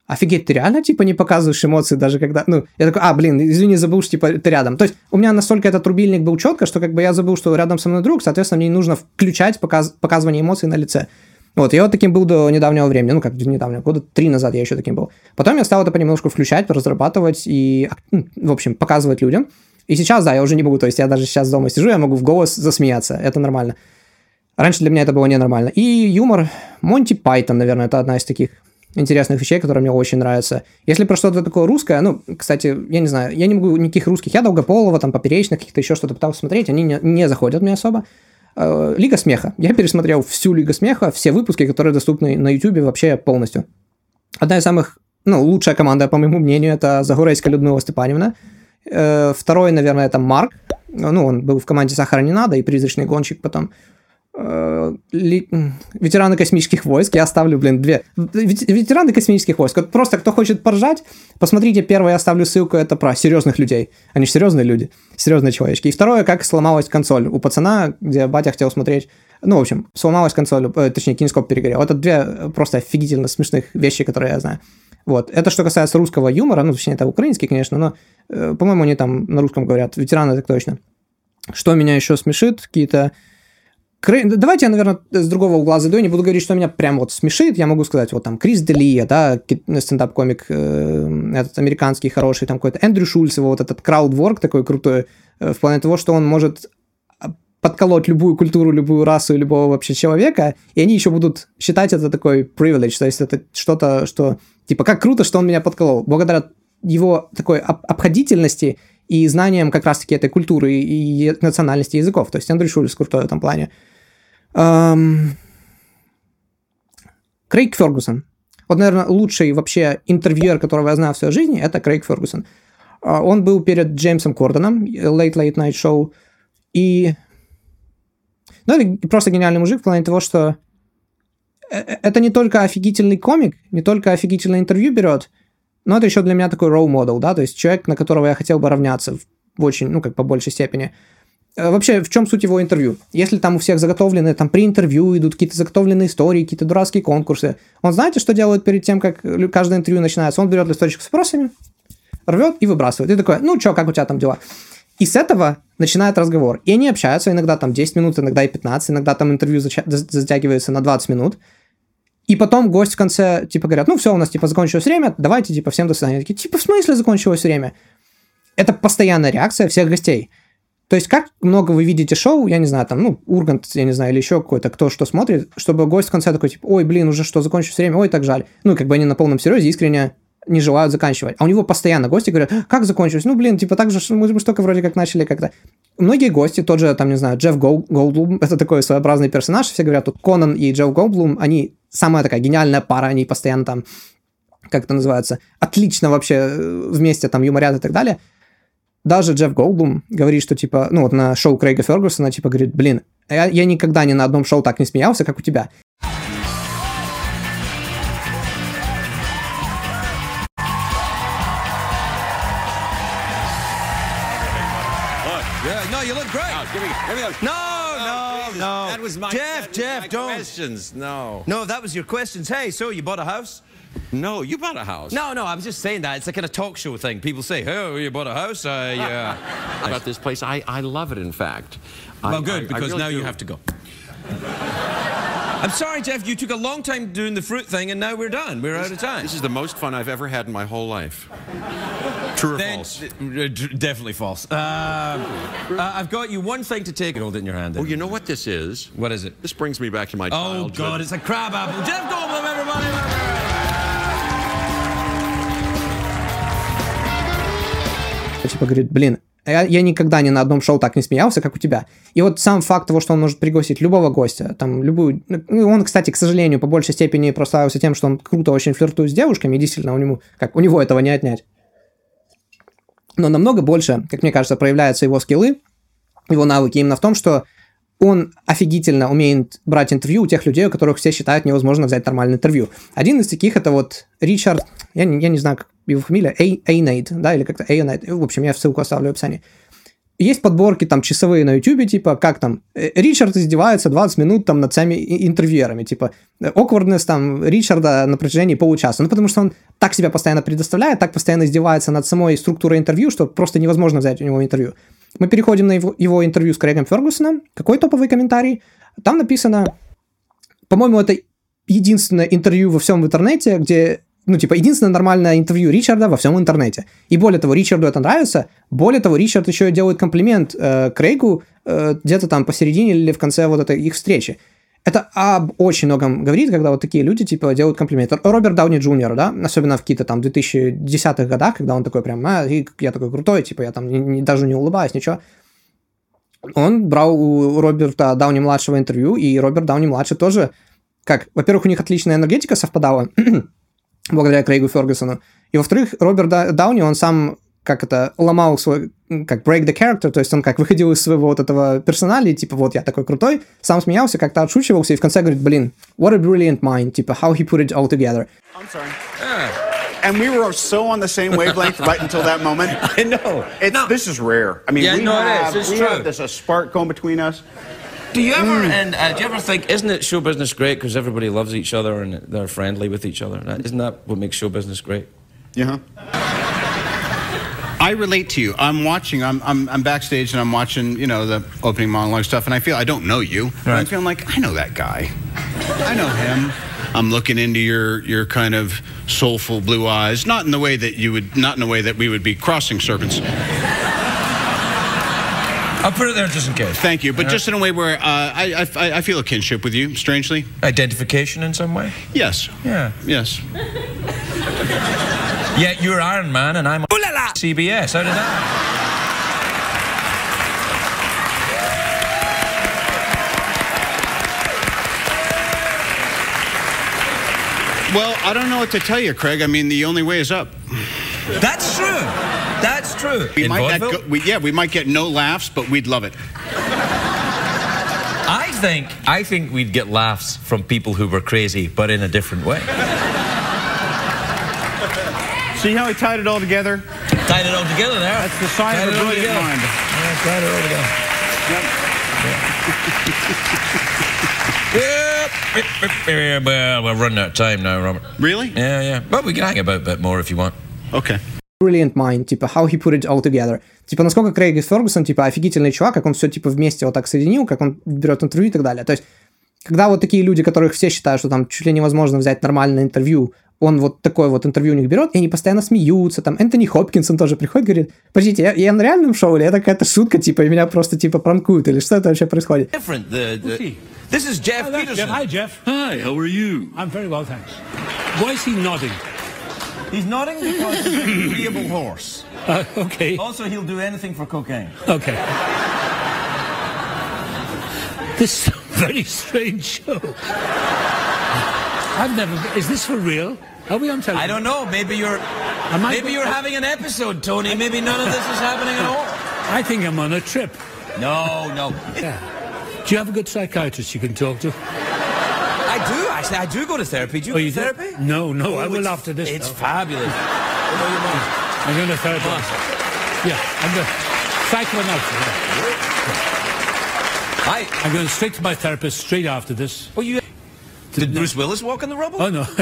офигеть, ты реально, типа, не показываешь эмоции даже когда... Ну, я такой, а, блин, извини, забыл, что, типа, ты рядом. То есть у меня настолько этот рубильник был четко, что, как бы, я забыл, что рядом со мной друг, соответственно, мне не нужно включать показ... показывание эмоций на лице. Вот, я вот таким был до недавнего времени, ну, как до недавнего, года три назад я еще таким был. Потом я стал это понемножку включать, разрабатывать и, в общем, показывать людям. И сейчас, да, я уже не могу, то есть я даже сейчас дома сижу, я могу в голос засмеяться, это нормально. Раньше для меня это было ненормально. И юмор, Монти Пайтон, наверное, это одна из таких интересных вещей, которые мне очень нравятся. Если про что-то такое русское, ну, кстати, я не знаю, я не могу никаких русских, я Долгополова, там, Поперечных, каких-то еще что-то пытался смотреть, они не, не заходят мне особо. Э, Лига смеха. Я пересмотрел всю Лигу смеха, все выпуски, которые доступны на YouTube вообще полностью. Одна из самых, ну, лучшая команда, по моему мнению, это Загорейская Людмила Степаневна. Э, второй, наверное, это Марк. Ну, он был в команде «Сахара не надо» и «Призрачный гонщик» потом. Э, ветераны космических войск, я оставлю, блин, две. Ветераны космических войск. Просто кто хочет поржать, посмотрите, первое я оставлю ссылку, это про серьезных людей. Они же серьезные люди, серьезные человечки. И второе, как сломалась консоль у пацана, где батя хотел смотреть ну, в общем, сломалась консоль, э, точнее, кинескоп перегорел. Это две просто офигительно смешных вещи, которые я знаю. Вот. Это что касается русского юмора, ну, точнее, это украинский, конечно, но, э, по-моему, они там на русском говорят. Ветераны, так точно. Что меня еще смешит? Какие-то Давайте я, наверное, с другого угла зайду, не буду говорить, что меня прям вот смешит, я могу сказать, вот там Крис Делия, да, стендап-комик э, этот американский хороший, там какой-то Эндрю Шульц, его вот этот краудворк такой крутой, э, в плане того, что он может подколоть любую культуру, любую расу и любого вообще человека, и они еще будут считать это такой privilege, то есть это что-то, что, типа, как круто, что он меня подколол. Благодаря его такой обходительности и знанием как раз-таки этой культуры и национальности языков. То есть Андрей Шульц крутой в этом плане. Эм... Крейг Фергусон. Вот, наверное, лучший вообще интервьюер, которого я знаю в своей жизни, это Крейг Фергусон. А, он был перед Джеймсом Кордоном, Late Late Night Show, и... Ну, это просто гениальный мужик в плане того, что э, э, это не только офигительный комик, не только офигительное интервью берет, но это еще для меня такой role model, да, то есть человек, на которого я хотел бы равняться в, в очень, ну, как по большей степени. Э, вообще, в чем суть его интервью? Если там у всех заготовлены, там при интервью идут какие-то заготовленные истории, какие-то дурацкие конкурсы, он знаете, что делает перед тем, как каждое интервью начинается? Он берет листочек с вопросами, рвет и выбрасывает. И такой, ну что, как у тебя там дела? И с этого начинает разговор. И они общаются иногда там 10 минут, иногда и 15, иногда там интервью затягивается на 20 минут. И потом гость в конце, типа, говорят, ну все, у нас, типа, закончилось время, давайте, типа, всем до свидания. Такие, типа, в смысле закончилось время? Это постоянная реакция всех гостей. То есть, как много вы видите шоу, я не знаю, там, ну, Ургант, я не знаю, или еще какой-то, кто что смотрит, чтобы гость в конце такой, типа, ой, блин, уже что, закончилось время, ой, так жаль. Ну, как бы они на полном серьезе искренне не желают заканчивать. А у него постоянно гости говорят, как закончилось? Ну, блин, типа так же, мы же только вроде как начали как-то. Многие гости, тот же, там, не знаю, Джефф Голдблум, это такой своеобразный персонаж, все говорят, тут Конан и Джефф Голдблум, они самая такая гениальная пара, они постоянно там, как это называется, отлично вообще э, вместе там юморят и так далее. Даже Джефф Голдблум говорит, что типа, ну вот на шоу Крейга Фергусона, типа говорит, блин, я, я никогда ни на одном шоу так не смеялся, как у тебя. No, no. no. That was my Jeff, Jeff, don't. questions. No. No, that was your questions. Hey, so you bought a house? No, you bought a house. No, no, I was just saying that. It's like a talk show thing. People say, oh, you bought a house? I, uh... About this place, I, I love it, in fact. Well, I, good, I, because I really now do. you have to go. I'm sorry, Jeff, you took a long time doing the fruit thing, and now we're done. We're out of time. This is the most fun I've ever had in my whole life. True or then, false? Uh, definitely false. Um, uh, uh, I've got you one thing to take and hold it in your hand. Oh, you know what this is? What is it? This brings me back to my oh, childhood. Oh, God, it's a crab apple. Jeff Goldblum, everybody! Типа говорит, блин, а я, я никогда ни на одном шоу так не смеялся, как у тебя. И вот сам факт того, что он может пригласить любого гостя, там, любую... Ну, он, кстати, к сожалению, по большей степени прославился тем, что он круто очень флиртует с девушками, и действительно, у него, как, у него этого не отнять. Но намного больше, как мне кажется, проявляются его скиллы, его навыки именно в том, что он офигительно умеет брать интервью у тех людей, у которых все считают невозможно взять нормальное интервью. Один из таких это вот Ричард, я не, я не знаю, как его фамилия, Эйнейд, да, или как-то Эйнейд, в общем, я ссылку оставлю в описании. Есть подборки там часовые на YouTube, типа, как там, э, Ричард издевается 20 минут там над всеми интервьюерами, типа, окварднес там Ричарда на протяжении получаса, ну, потому что он так себя постоянно предоставляет, так постоянно издевается над самой структурой интервью, что просто невозможно взять у него интервью. Мы переходим на его, его интервью с Крэгом Фергусоном. Какой топовый комментарий? Там написано, по-моему, это единственное интервью во всем интернете, где ну, типа, единственное нормальное интервью Ричарда во всем интернете. И более того, Ричарду это нравится. Более того, Ричард еще делает комплимент э, Крейгу э, где-то там посередине или в конце вот этой их встречи. Это об очень многом говорит, когда вот такие люди, типа, делают комплименты. Роберт Дауни Джуниор, да, особенно в какие-то там 2010-х годах, когда он такой прям, а, я такой крутой, типа, я там не, не, даже не улыбаюсь, ничего. Он брал у Роберта Дауни-младшего интервью, и Роберт Дауни-младший тоже, как, во-первых, у них отличная энергетика совпадала, благодаря Крейгу Фергюсону. И во-вторых, Роберт Дауни, он сам как это, ломал свой, как break the character, то есть он как выходил из своего вот этого персонали, типа вот я такой крутой, сам смеялся, как-то отшучивался, и в конце говорит, блин, what a brilliant mind, типа how he put it all together. I'm sorry. Yeah. And we were so on the same wavelength right until that moment. I know. It's, no. This is rare. I mean, yeah, we no, have, it is. It's we true. have this a spark going between us. Do you ever mm. and uh, do you ever think isn't it show business great because everybody loves each other and they're friendly with each other? Isn't that what makes show business great? Yeah. I relate to you. I'm watching. I'm, I'm, I'm backstage and I'm watching. You know the opening monologue stuff, and I feel I don't know you. Right. I'm feeling like I know that guy. I know him. I'm looking into your your kind of soulful blue eyes, not in the way that you would, not in the way that we would be crossing serpents. I'll put it there just in case. Thank you, but right. just in a way where uh, I, I I feel a kinship with you, strangely. Identification in some way. Yes. Yeah. Yes. Yet you're Iron Man and I'm Ooh la la! CBS. How did that? Well, I don't know what to tell you, Craig. I mean, the only way is up. That's true. That's true. We might go, we, yeah, we might get no laughs, but we'd love it. I think I think we'd get laughs from people who were crazy, but in a different way. See how he tied it all together? Tied it all together there. That's the sign tied of a brilliant mind. Yeah, tied it all together. Yep. well, we're running out of time now, Robert. Really? Yeah, yeah. But we can hang about a bit more if you want. Okay. Brilliant mind, типа, how he put it all together. Типа, насколько Крейг Фергюсон, типа, офигительный чувак, как он все, типа, вместе вот так соединил, как он берет интервью и так далее. То есть, когда вот такие люди, которых все считают, что там чуть ли невозможно взять нормальное интервью, он вот такое вот интервью у них берет, и они постоянно смеются, там, Энтони Хопкинсон тоже приходит, говорит, подождите, я, я на реальном шоу, или это какая-то шутка, типа, и меня просто, типа, пранкуют, или что это вообще происходит? This is Jeff Peterson. Jeff. Hi, Jeff. Hi, how are you? I'm very well, thanks. Why is he nodding? He's nodding because he's an agreeable horse. Uh, okay. Also, he'll do anything for cocaine. Okay. this is a very strange show. I've never. Is this for real? Are we on television? I don't know. Maybe you're. maybe you're having an episode, Tony. Maybe none of this is happening at all. I think I'm on a trip. No, no. Yeah. Do you have a good psychiatrist you can talk to? I do. Actually, I do go to therapy. Do you oh, go you to therapy? Do? No, no. Oh, I will after this. It's though. fabulous. I'm going to therapy. Yeah, I'm going to psychoanalysis. I, I'm going straight to my therapist straight after this. Well, you. Did Bruce Willis walk in the rubble? Oh no,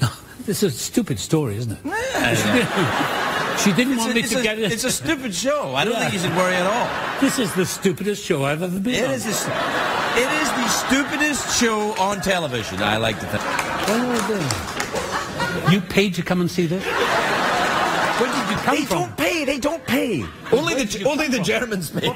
no. This is a stupid story, isn't it? Yeah. she didn't it's want a, me to a, get it. It's a stupid show. I don't Yeah. think you should worry at all. This is the stupidest show I've ever been It on. is. A, it is the stupidest show on television. I like to think. Dear. You paid to come and see this? Where did you come They from? don't pay. They don't pay. Only Where the only the from? Germans pay.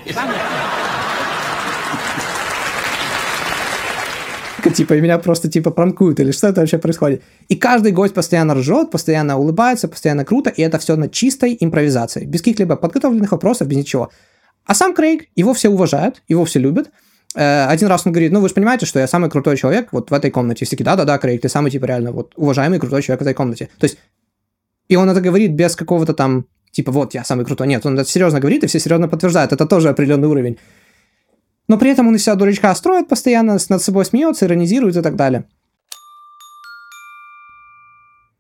типа, меня просто, типа, пранкуют, или что это вообще происходит. И каждый гость постоянно ржет, постоянно улыбается, постоянно круто, и это все на чистой импровизации, без каких-либо подготовленных вопросов, без ничего. А сам Крейг, его все уважают, его все любят, один раз он говорит, ну вы же понимаете, что я самый крутой человек вот в этой комнате. Все такие, да-да-да, Крейг, ты самый, типа, реально вот уважаемый крутой человек в этой комнате. То есть, и он это говорит без какого-то там, типа, вот, я самый крутой. Нет, он это серьезно говорит, и все серьезно подтверждают. Это тоже определенный уровень. Но при этом он из себя дурачка строит постоянно, над собой смеется, иронизирует и так далее.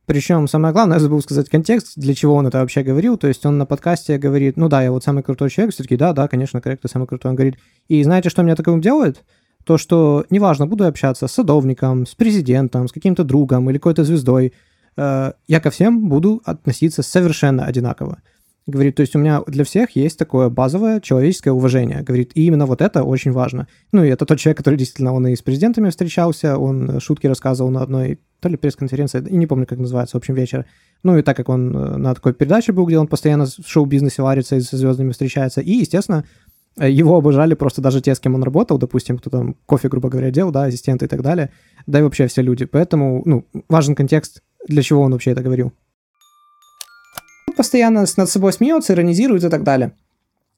Причем самое главное, я забыл сказать контекст, для чего он это вообще говорил. То есть он на подкасте говорит, ну да, я вот самый крутой человек, все таки да, да, конечно, корректно, самый крутой. Он говорит, и знаете, что меня таким делает? То, что неважно, буду общаться с садовником, с президентом, с каким-то другом или какой-то звездой, э, я ко всем буду относиться совершенно одинаково. Говорит, то есть у меня для всех есть такое базовое человеческое уважение. Говорит, и именно вот это очень важно. Ну, и это тот человек, который действительно, он и с президентами встречался, он шутки рассказывал на одной, то ли пресс-конференции, и не помню, как называется, в общем, вечер. Ну, и так как он э, на такой передаче был, где он постоянно в шоу-бизнесе варится и со звездами встречается, и, естественно, э, его обожали просто даже те, с кем он работал, допустим, кто там кофе, грубо говоря, делал, да, ассистенты и так далее, да и вообще все люди. Поэтому, ну, важен контекст, для чего он вообще это говорил постоянно над собой смеется, иронизирует и так далее.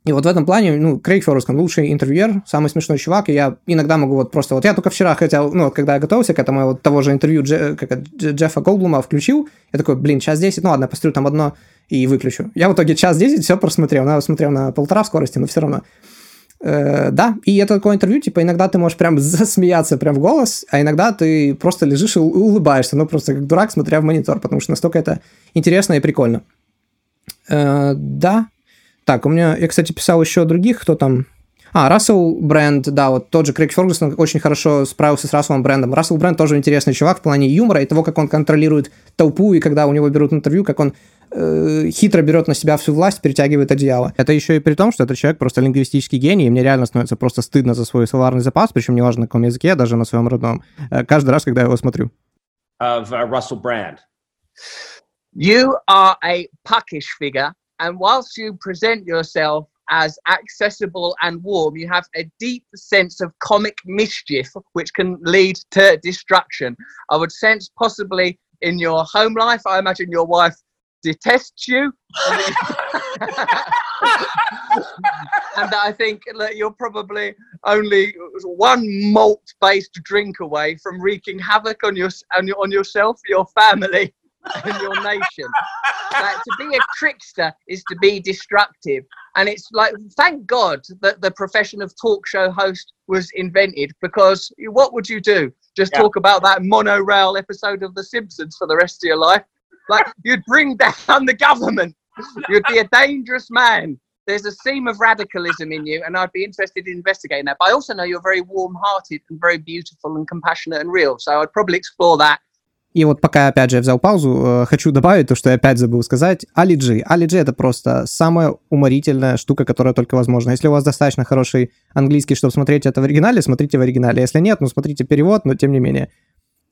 И вот в этом плане, ну, Крейг Феррускан лучший интервьюер, самый смешной чувак, и я иногда могу вот просто, вот я только вчера хотел, ну, вот когда я готовился к этому, вот того же интервью Дже, как, Джеффа Голблума включил, я такой, блин, час 10, ну ладно, я посмотрю там одно и выключу. Я в итоге час 10 все просмотрел, ну, я смотрел на полтора скорости, но все равно. Э, да, и это такое интервью, типа, иногда ты можешь прям засмеяться прям в голос, а иногда ты просто лежишь и улыбаешься, ну, просто как дурак, смотря в монитор, потому что настолько это интересно и прикольно. Э, да. Так, у меня, я, кстати, писал еще других, кто там... А, Рассел Брэнд, да, вот тот же Крейг Фергюсон очень хорошо справился с Расселом Брэндом. Рассел Брэнд тоже интересный чувак в плане юмора и того, как он контролирует толпу, и когда у него берут интервью, как он э, хитро берет на себя всю власть, перетягивает одеяло. Это еще и при том, что этот человек просто лингвистический гений, и мне реально становится просто стыдно за свой словарный запас, причем неважно на каком языке, даже на своем родном, э, каждый раз, когда я его смотрю. Of uh, Russell Brand. You are a puckish figure, and whilst you present yourself as accessible and warm, you have a deep sense of comic mischief, which can lead to destruction. I would sense possibly in your home life, I imagine your wife detests you. and I think that you're probably only one malt based drink away from wreaking havoc on, your, on, your, on yourself, your family, in your nation. like, to be a trickster is to be destructive. And it's like, thank God that the profession of talk show host was invented because what would you do? Just yeah. talk about that monorail episode of The Simpsons for the rest of your life? Like, you'd bring down the government. You'd be a dangerous man. There's a seam of radicalism in you, and I'd be interested in investigating that. But I also know you're very warm hearted and very beautiful and compassionate and real. So I'd probably explore that И вот пока, я опять же, взял паузу, э, хочу добавить то, что я опять забыл сказать. Ali G — это просто самая уморительная штука, которая только возможна. Если у вас достаточно хороший английский, чтобы смотреть это в оригинале, смотрите в оригинале. Если нет, ну, смотрите перевод, но тем не менее.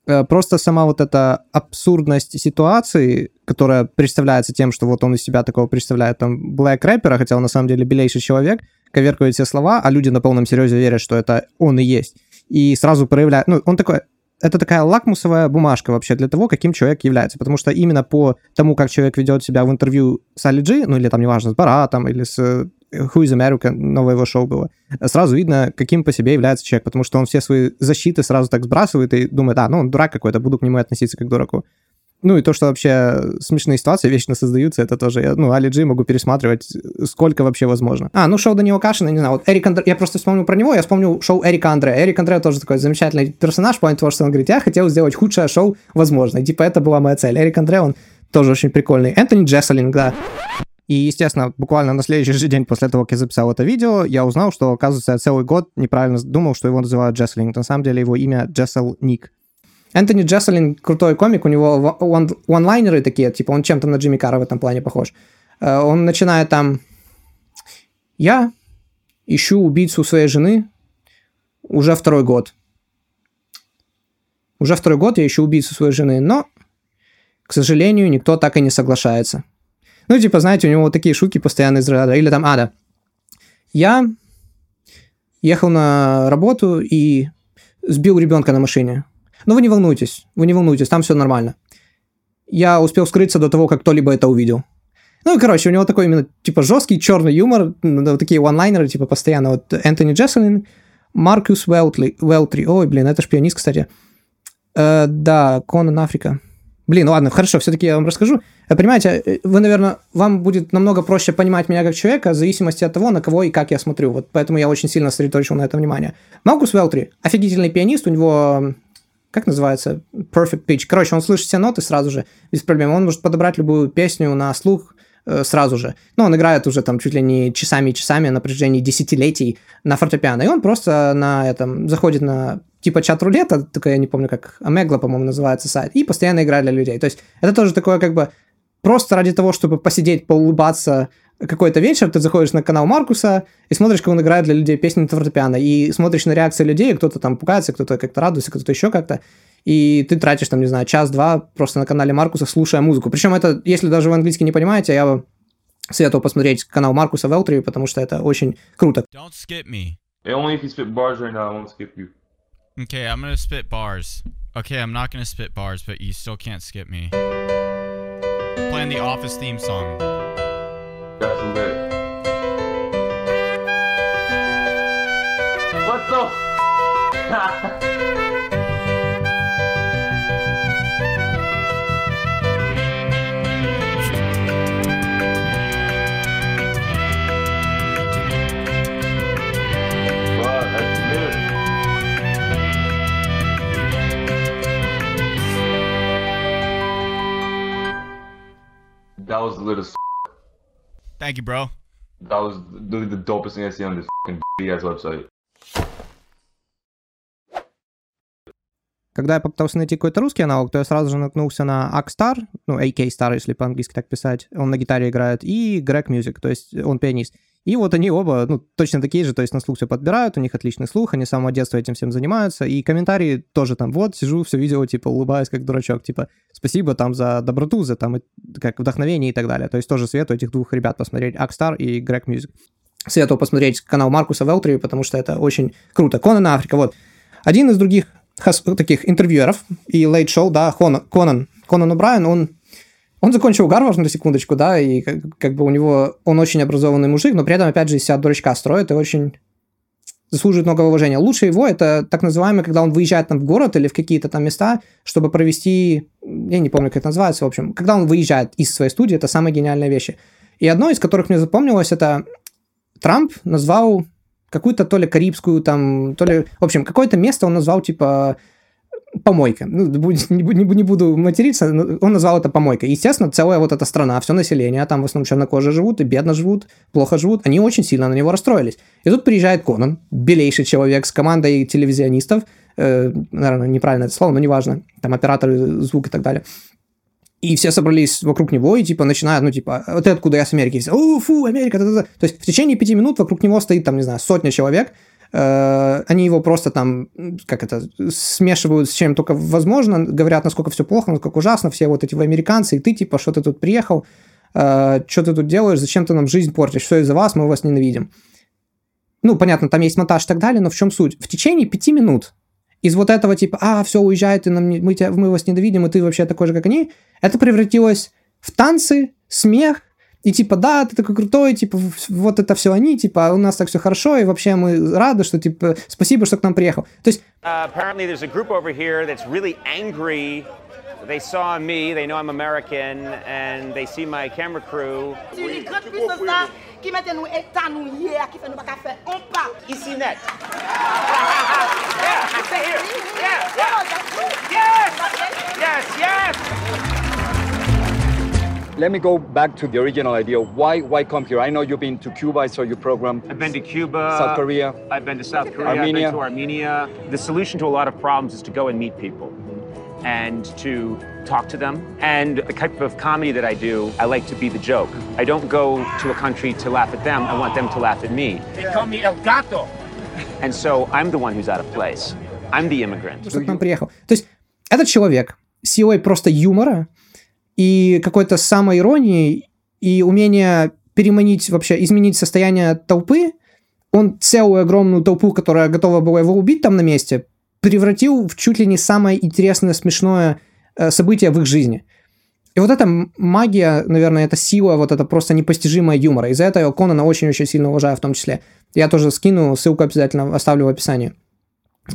Э, просто сама вот эта абсурдность ситуации, которая представляется тем, что вот он из себя такого представляет, там, Black рэпера, хотя он на самом деле белейший человек, коверкает все слова, а люди на полном серьезе верят, что это он и есть. И сразу проявляет... Ну, он такой это такая лакмусовая бумажка вообще для того, каким человек является. Потому что именно по тому, как человек ведет себя в интервью с Али Джи, ну или там, неважно, с Баратом или с э, Who is America, новое его шоу было, сразу видно, каким по себе является человек, потому что он все свои защиты сразу так сбрасывает и думает, а, ну он дурак какой-то, буду к нему относиться как к дураку. Ну и то, что вообще смешные ситуации вечно создаются, это тоже, я, ну, Али Джи могу пересматривать сколько вообще возможно. А, ну шоу Данила Кашина, не знаю, вот Эрик Андре, я просто вспомнил про него, я вспомнил шоу Эрика Андре. Эрик Андре тоже такой замечательный персонаж, в того, что он говорит, я хотел сделать худшее шоу возможно, и типа это была моя цель. Эрик Андре, он тоже очень прикольный. Энтони Джесселинг, да. И, естественно, буквально на следующий же день после того, как я записал это видео, я узнал, что, оказывается, я целый год неправильно думал, что его называют Джесселинг. На самом деле его имя Джессел Ник. Энтони Джесселин крутой комик, у него онлайнеры такие, типа он чем-то на Джимми Карра в этом плане похож. Э, он начинает там... Я ищу убийцу своей жены уже второй год. Уже второй год я ищу убийцу своей жены, но, к сожалению, никто так и не соглашается. Ну, типа, знаете, у него вот такие шутки постоянно из ряда. Или там, а, да. Я ехал на работу и сбил ребенка на машине. Но вы не волнуйтесь, вы не волнуйтесь, там все нормально. Я успел скрыться до того, как кто-либо это увидел. Ну, короче, у него такой именно, типа, жесткий черный юмор, вот такие онлайнеры, типа, постоянно. Вот Энтони Джесселин, Маркус Велтри, Велтри, ой, блин, это ж пианист, кстати. Э, да, Конан Африка. Блин, ладно, хорошо, все-таки я вам расскажу. Э, понимаете, э, вы, наверное, вам будет намного проще понимать меня как человека в зависимости от того, на кого и как я смотрю. Вот поэтому я очень сильно сосредоточил на этом внимание. Маркус Велтри, офигительный пианист, у него как называется, perfect pitch. Короче, он слышит все ноты сразу же, без проблем. Он может подобрать любую песню на слух э, сразу же. Ну, он играет уже там чуть ли не часами и часами на протяжении десятилетий на фортепиано. И он просто на этом заходит на типа чат-рулета, только я не помню, как Омегла, по-моему, называется сайт, и постоянно играет для людей. То есть это тоже такое как бы просто ради того, чтобы посидеть, поулыбаться, какой-то вечер, ты заходишь на канал Маркуса и смотришь, как он играет для людей песни на фортепиано, и смотришь на реакции людей, кто-то там пугается, кто-то как-то радуется, кто-то еще как-то, и ты тратишь там, не знаю, час-два просто на канале Маркуса, слушая музыку. Причем это, если даже вы английский не понимаете, я бы советовал посмотреть канал Маркуса Велтри, потому что это очень круто. Don't skip me. Only if you spit bars right now, I won't skip you. Okay, I'm gonna spit bars. Okay, I'm not gonna spit bars, but you still can't skip me. Playing the Office theme song. That's lit. What the? that's. That was the little. Thank you, bro. That was literally the dopest thing I see on this fucking ass website. Когда я попытался найти какой-то русский аналог, то я сразу же наткнулся на Akstar, ну, AK Star, если по-английски так писать, он на гитаре играет, и Greg Music, то есть он пианист. И вот они оба, ну, точно такие же, то есть на слух все подбирают, у них отличный слух, они с самого детства этим всем занимаются, и комментарии тоже там, вот, сижу, все видео, типа, улыбаюсь как дурачок, типа, спасибо там за доброту, за там, как вдохновение и так далее. То есть тоже советую этих двух ребят посмотреть, Акстар и Грег Music. Советую посмотреть канал Маркуса Велтри, потому что это очень круто. Конан Африка, вот. Один из других таких интервьюеров и лейт шоу, да, Конан, Конан О'Брайен, он он закончил Гарвард, на секундочку, да, и как, как бы у него... Он очень образованный мужик, но при этом, опять же, из себя дурачка строит и очень заслуживает много уважения. Лучше его это так называемый, когда он выезжает там в город или в какие-то там места, чтобы провести, я не помню, как это называется, в общем, когда он выезжает из своей студии, это самые гениальные вещи. И одно из которых мне запомнилось, это Трамп назвал какую-то то ли карибскую там, то ли, в общем, какое-то место он назвал типа помойка. Ну, не, не, не буду материться, он назвал это помойкой. Естественно, целая вот эта страна, все население, а там в основном чернокожие живут, и бедно живут, плохо живут, они очень сильно на него расстроились. И тут приезжает Конан, белейший человек с командой телевизионистов, э, наверное, неправильно это слово, но неважно, там операторы звук и так далее. И все собрались вокруг него и, типа, начинают, ну, типа, вот это откуда я с Америки. Все, О, фу, Америка, да, да, да. То есть в течение пяти минут вокруг него стоит, там, не знаю, сотня человек, Э, они его просто там, как это, смешивают с чем только возможно, говорят, насколько все плохо, насколько ужасно, все вот эти вы американцы, и ты, типа, что ты тут приехал, э, что ты тут делаешь, зачем ты нам жизнь портишь, все из-за вас, мы вас ненавидим. Ну, понятно, там есть монтаж и так далее, но в чем суть? В течение пяти минут из вот этого типа, а, все, уезжай, ты нам, мы, тебя, мы вас ненавидим, и ты вообще такой же, как они, это превратилось в танцы, смех, и типа, да, ты такой крутой, типа, вот это все они, типа, у нас так все хорошо, и вообще мы рады, что, типа, спасибо, что к нам приехал. То есть... Uh, apparently there's a group over here that's really angry. They saw me, they know I'm American, and they see my camera crew. Ici net. yeah, stay here. Yeah, yeah. Yes, yes, yes. Let me go back to the original idea. Why why come here? I know you've been to Cuba. I saw your program. I've been to Cuba. South Korea. I've been to South Korea. Armenia. I've been to Armenia. The solution to a lot of problems is to go and meet people and to talk to them. And the type of comedy that I do, I like to be the joke. I don't go to a country to laugh at them. I want them to laugh at me. They call me El Gato. And so I'm the one who's out of place. I'm the immigrant. Что к нам приехал. То есть этот человек силой просто юмора и какой-то самоиронии и умение переманить вообще, изменить состояние толпы, он целую огромную толпу, которая готова была его убить там на месте, превратил в чуть ли не самое интересное, смешное э, событие в их жизни. И вот эта магия, наверное, это сила, вот это просто непостижимая юмора. Из-за этого Конана очень-очень сильно уважаю в том числе. Я тоже скину, ссылку обязательно оставлю в описании.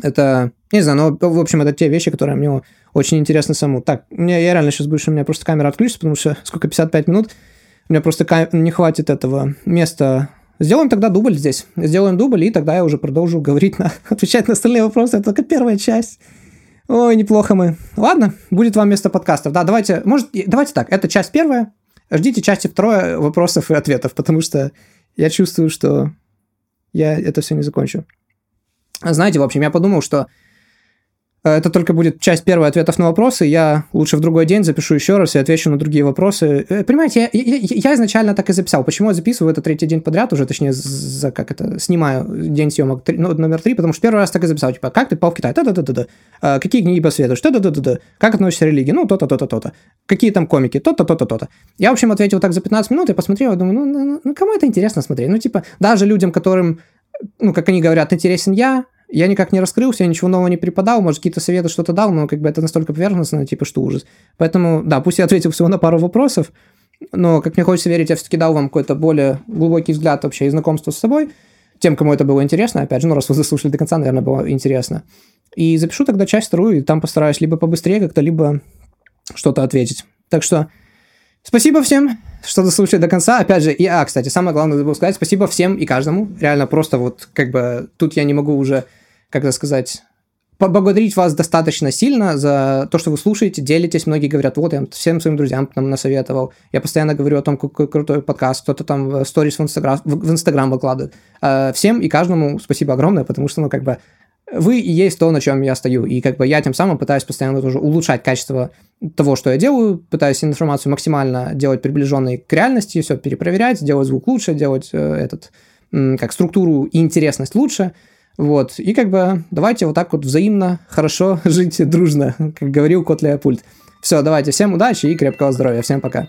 Это, не знаю, но, в общем, это те вещи, которые мне очень интересны саму. Так, мне, я реально сейчас больше, у меня просто камера отключится, потому что сколько, 55 минут, у меня просто не хватит этого места Сделаем тогда дубль здесь. Сделаем дубль, и тогда я уже продолжу говорить на... отвечать на остальные вопросы. Это только первая часть. Ой, неплохо мы. Ладно, будет вам место подкастов. Да, давайте, может, давайте так, это часть первая. Ждите части второй вопросов и ответов, потому что я чувствую, что я это все не закончу. Знаете, в общем, я подумал, что Э, это только будет часть первой ответов на вопросы. Я лучше в другой день запишу еще раз и отвечу на другие вопросы. Э, понимаете, я, я, я изначально так и записал. Почему я записываю это третий день подряд уже, точнее, за как это, снимаю день съемок ну, номер три, потому что первый раз так и записал. Типа, как ты попал в Китай? Да-да-да-да. А, какие книги посоветуешь? Да-да-да-да. Как относишься к религии? Ну, то-то, то-то, то-то. Какие там комики? То-то, то-то, то-то. Я, в общем, ответил так за 15 минут, я посмотрел, думаю, ну, ну, ну, кому это интересно смотреть? Ну, типа, даже людям, которым, ну, как они говорят, интересен я, я никак не раскрылся, я ничего нового не преподал, может, какие-то советы что-то дал, но как бы это настолько поверхностно, типа, что ужас. Поэтому, да, пусть я ответил всего на пару вопросов, но, как мне хочется верить, я все-таки дал вам какой-то более глубокий взгляд вообще и знакомство с собой, тем, кому это было интересно, опять же, ну, раз вы заслушали до конца, наверное, было интересно. И запишу тогда часть вторую, и там постараюсь либо побыстрее как-то, либо что-то ответить. Так что спасибо всем, что дослушали до конца. Опять же, и, а, кстати, самое главное забыл сказать, спасибо всем и каждому. Реально просто вот как бы тут я не могу уже как это сказать, поблагодарить вас достаточно сильно за то, что вы слушаете, делитесь. Многие говорят, вот, я всем своим друзьям там насоветовал. Я постоянно говорю о том, какой крутой подкаст. Кто-то там сторис в Инстаграм, в Инстаграм выкладывает. А, всем и каждому спасибо огромное, потому что, ну, как бы, вы и есть то, на чем я стою. И как бы я тем самым пытаюсь постоянно тоже улучшать качество того, что я делаю, пытаюсь информацию максимально делать приближенной к реальности, все перепроверять, делать звук лучше, делать э, этот, как структуру и интересность лучше – вот. И как бы давайте вот так вот взаимно, хорошо жить дружно, как говорил кот Леопольд. Все, давайте, всем удачи и крепкого здоровья. Всем пока.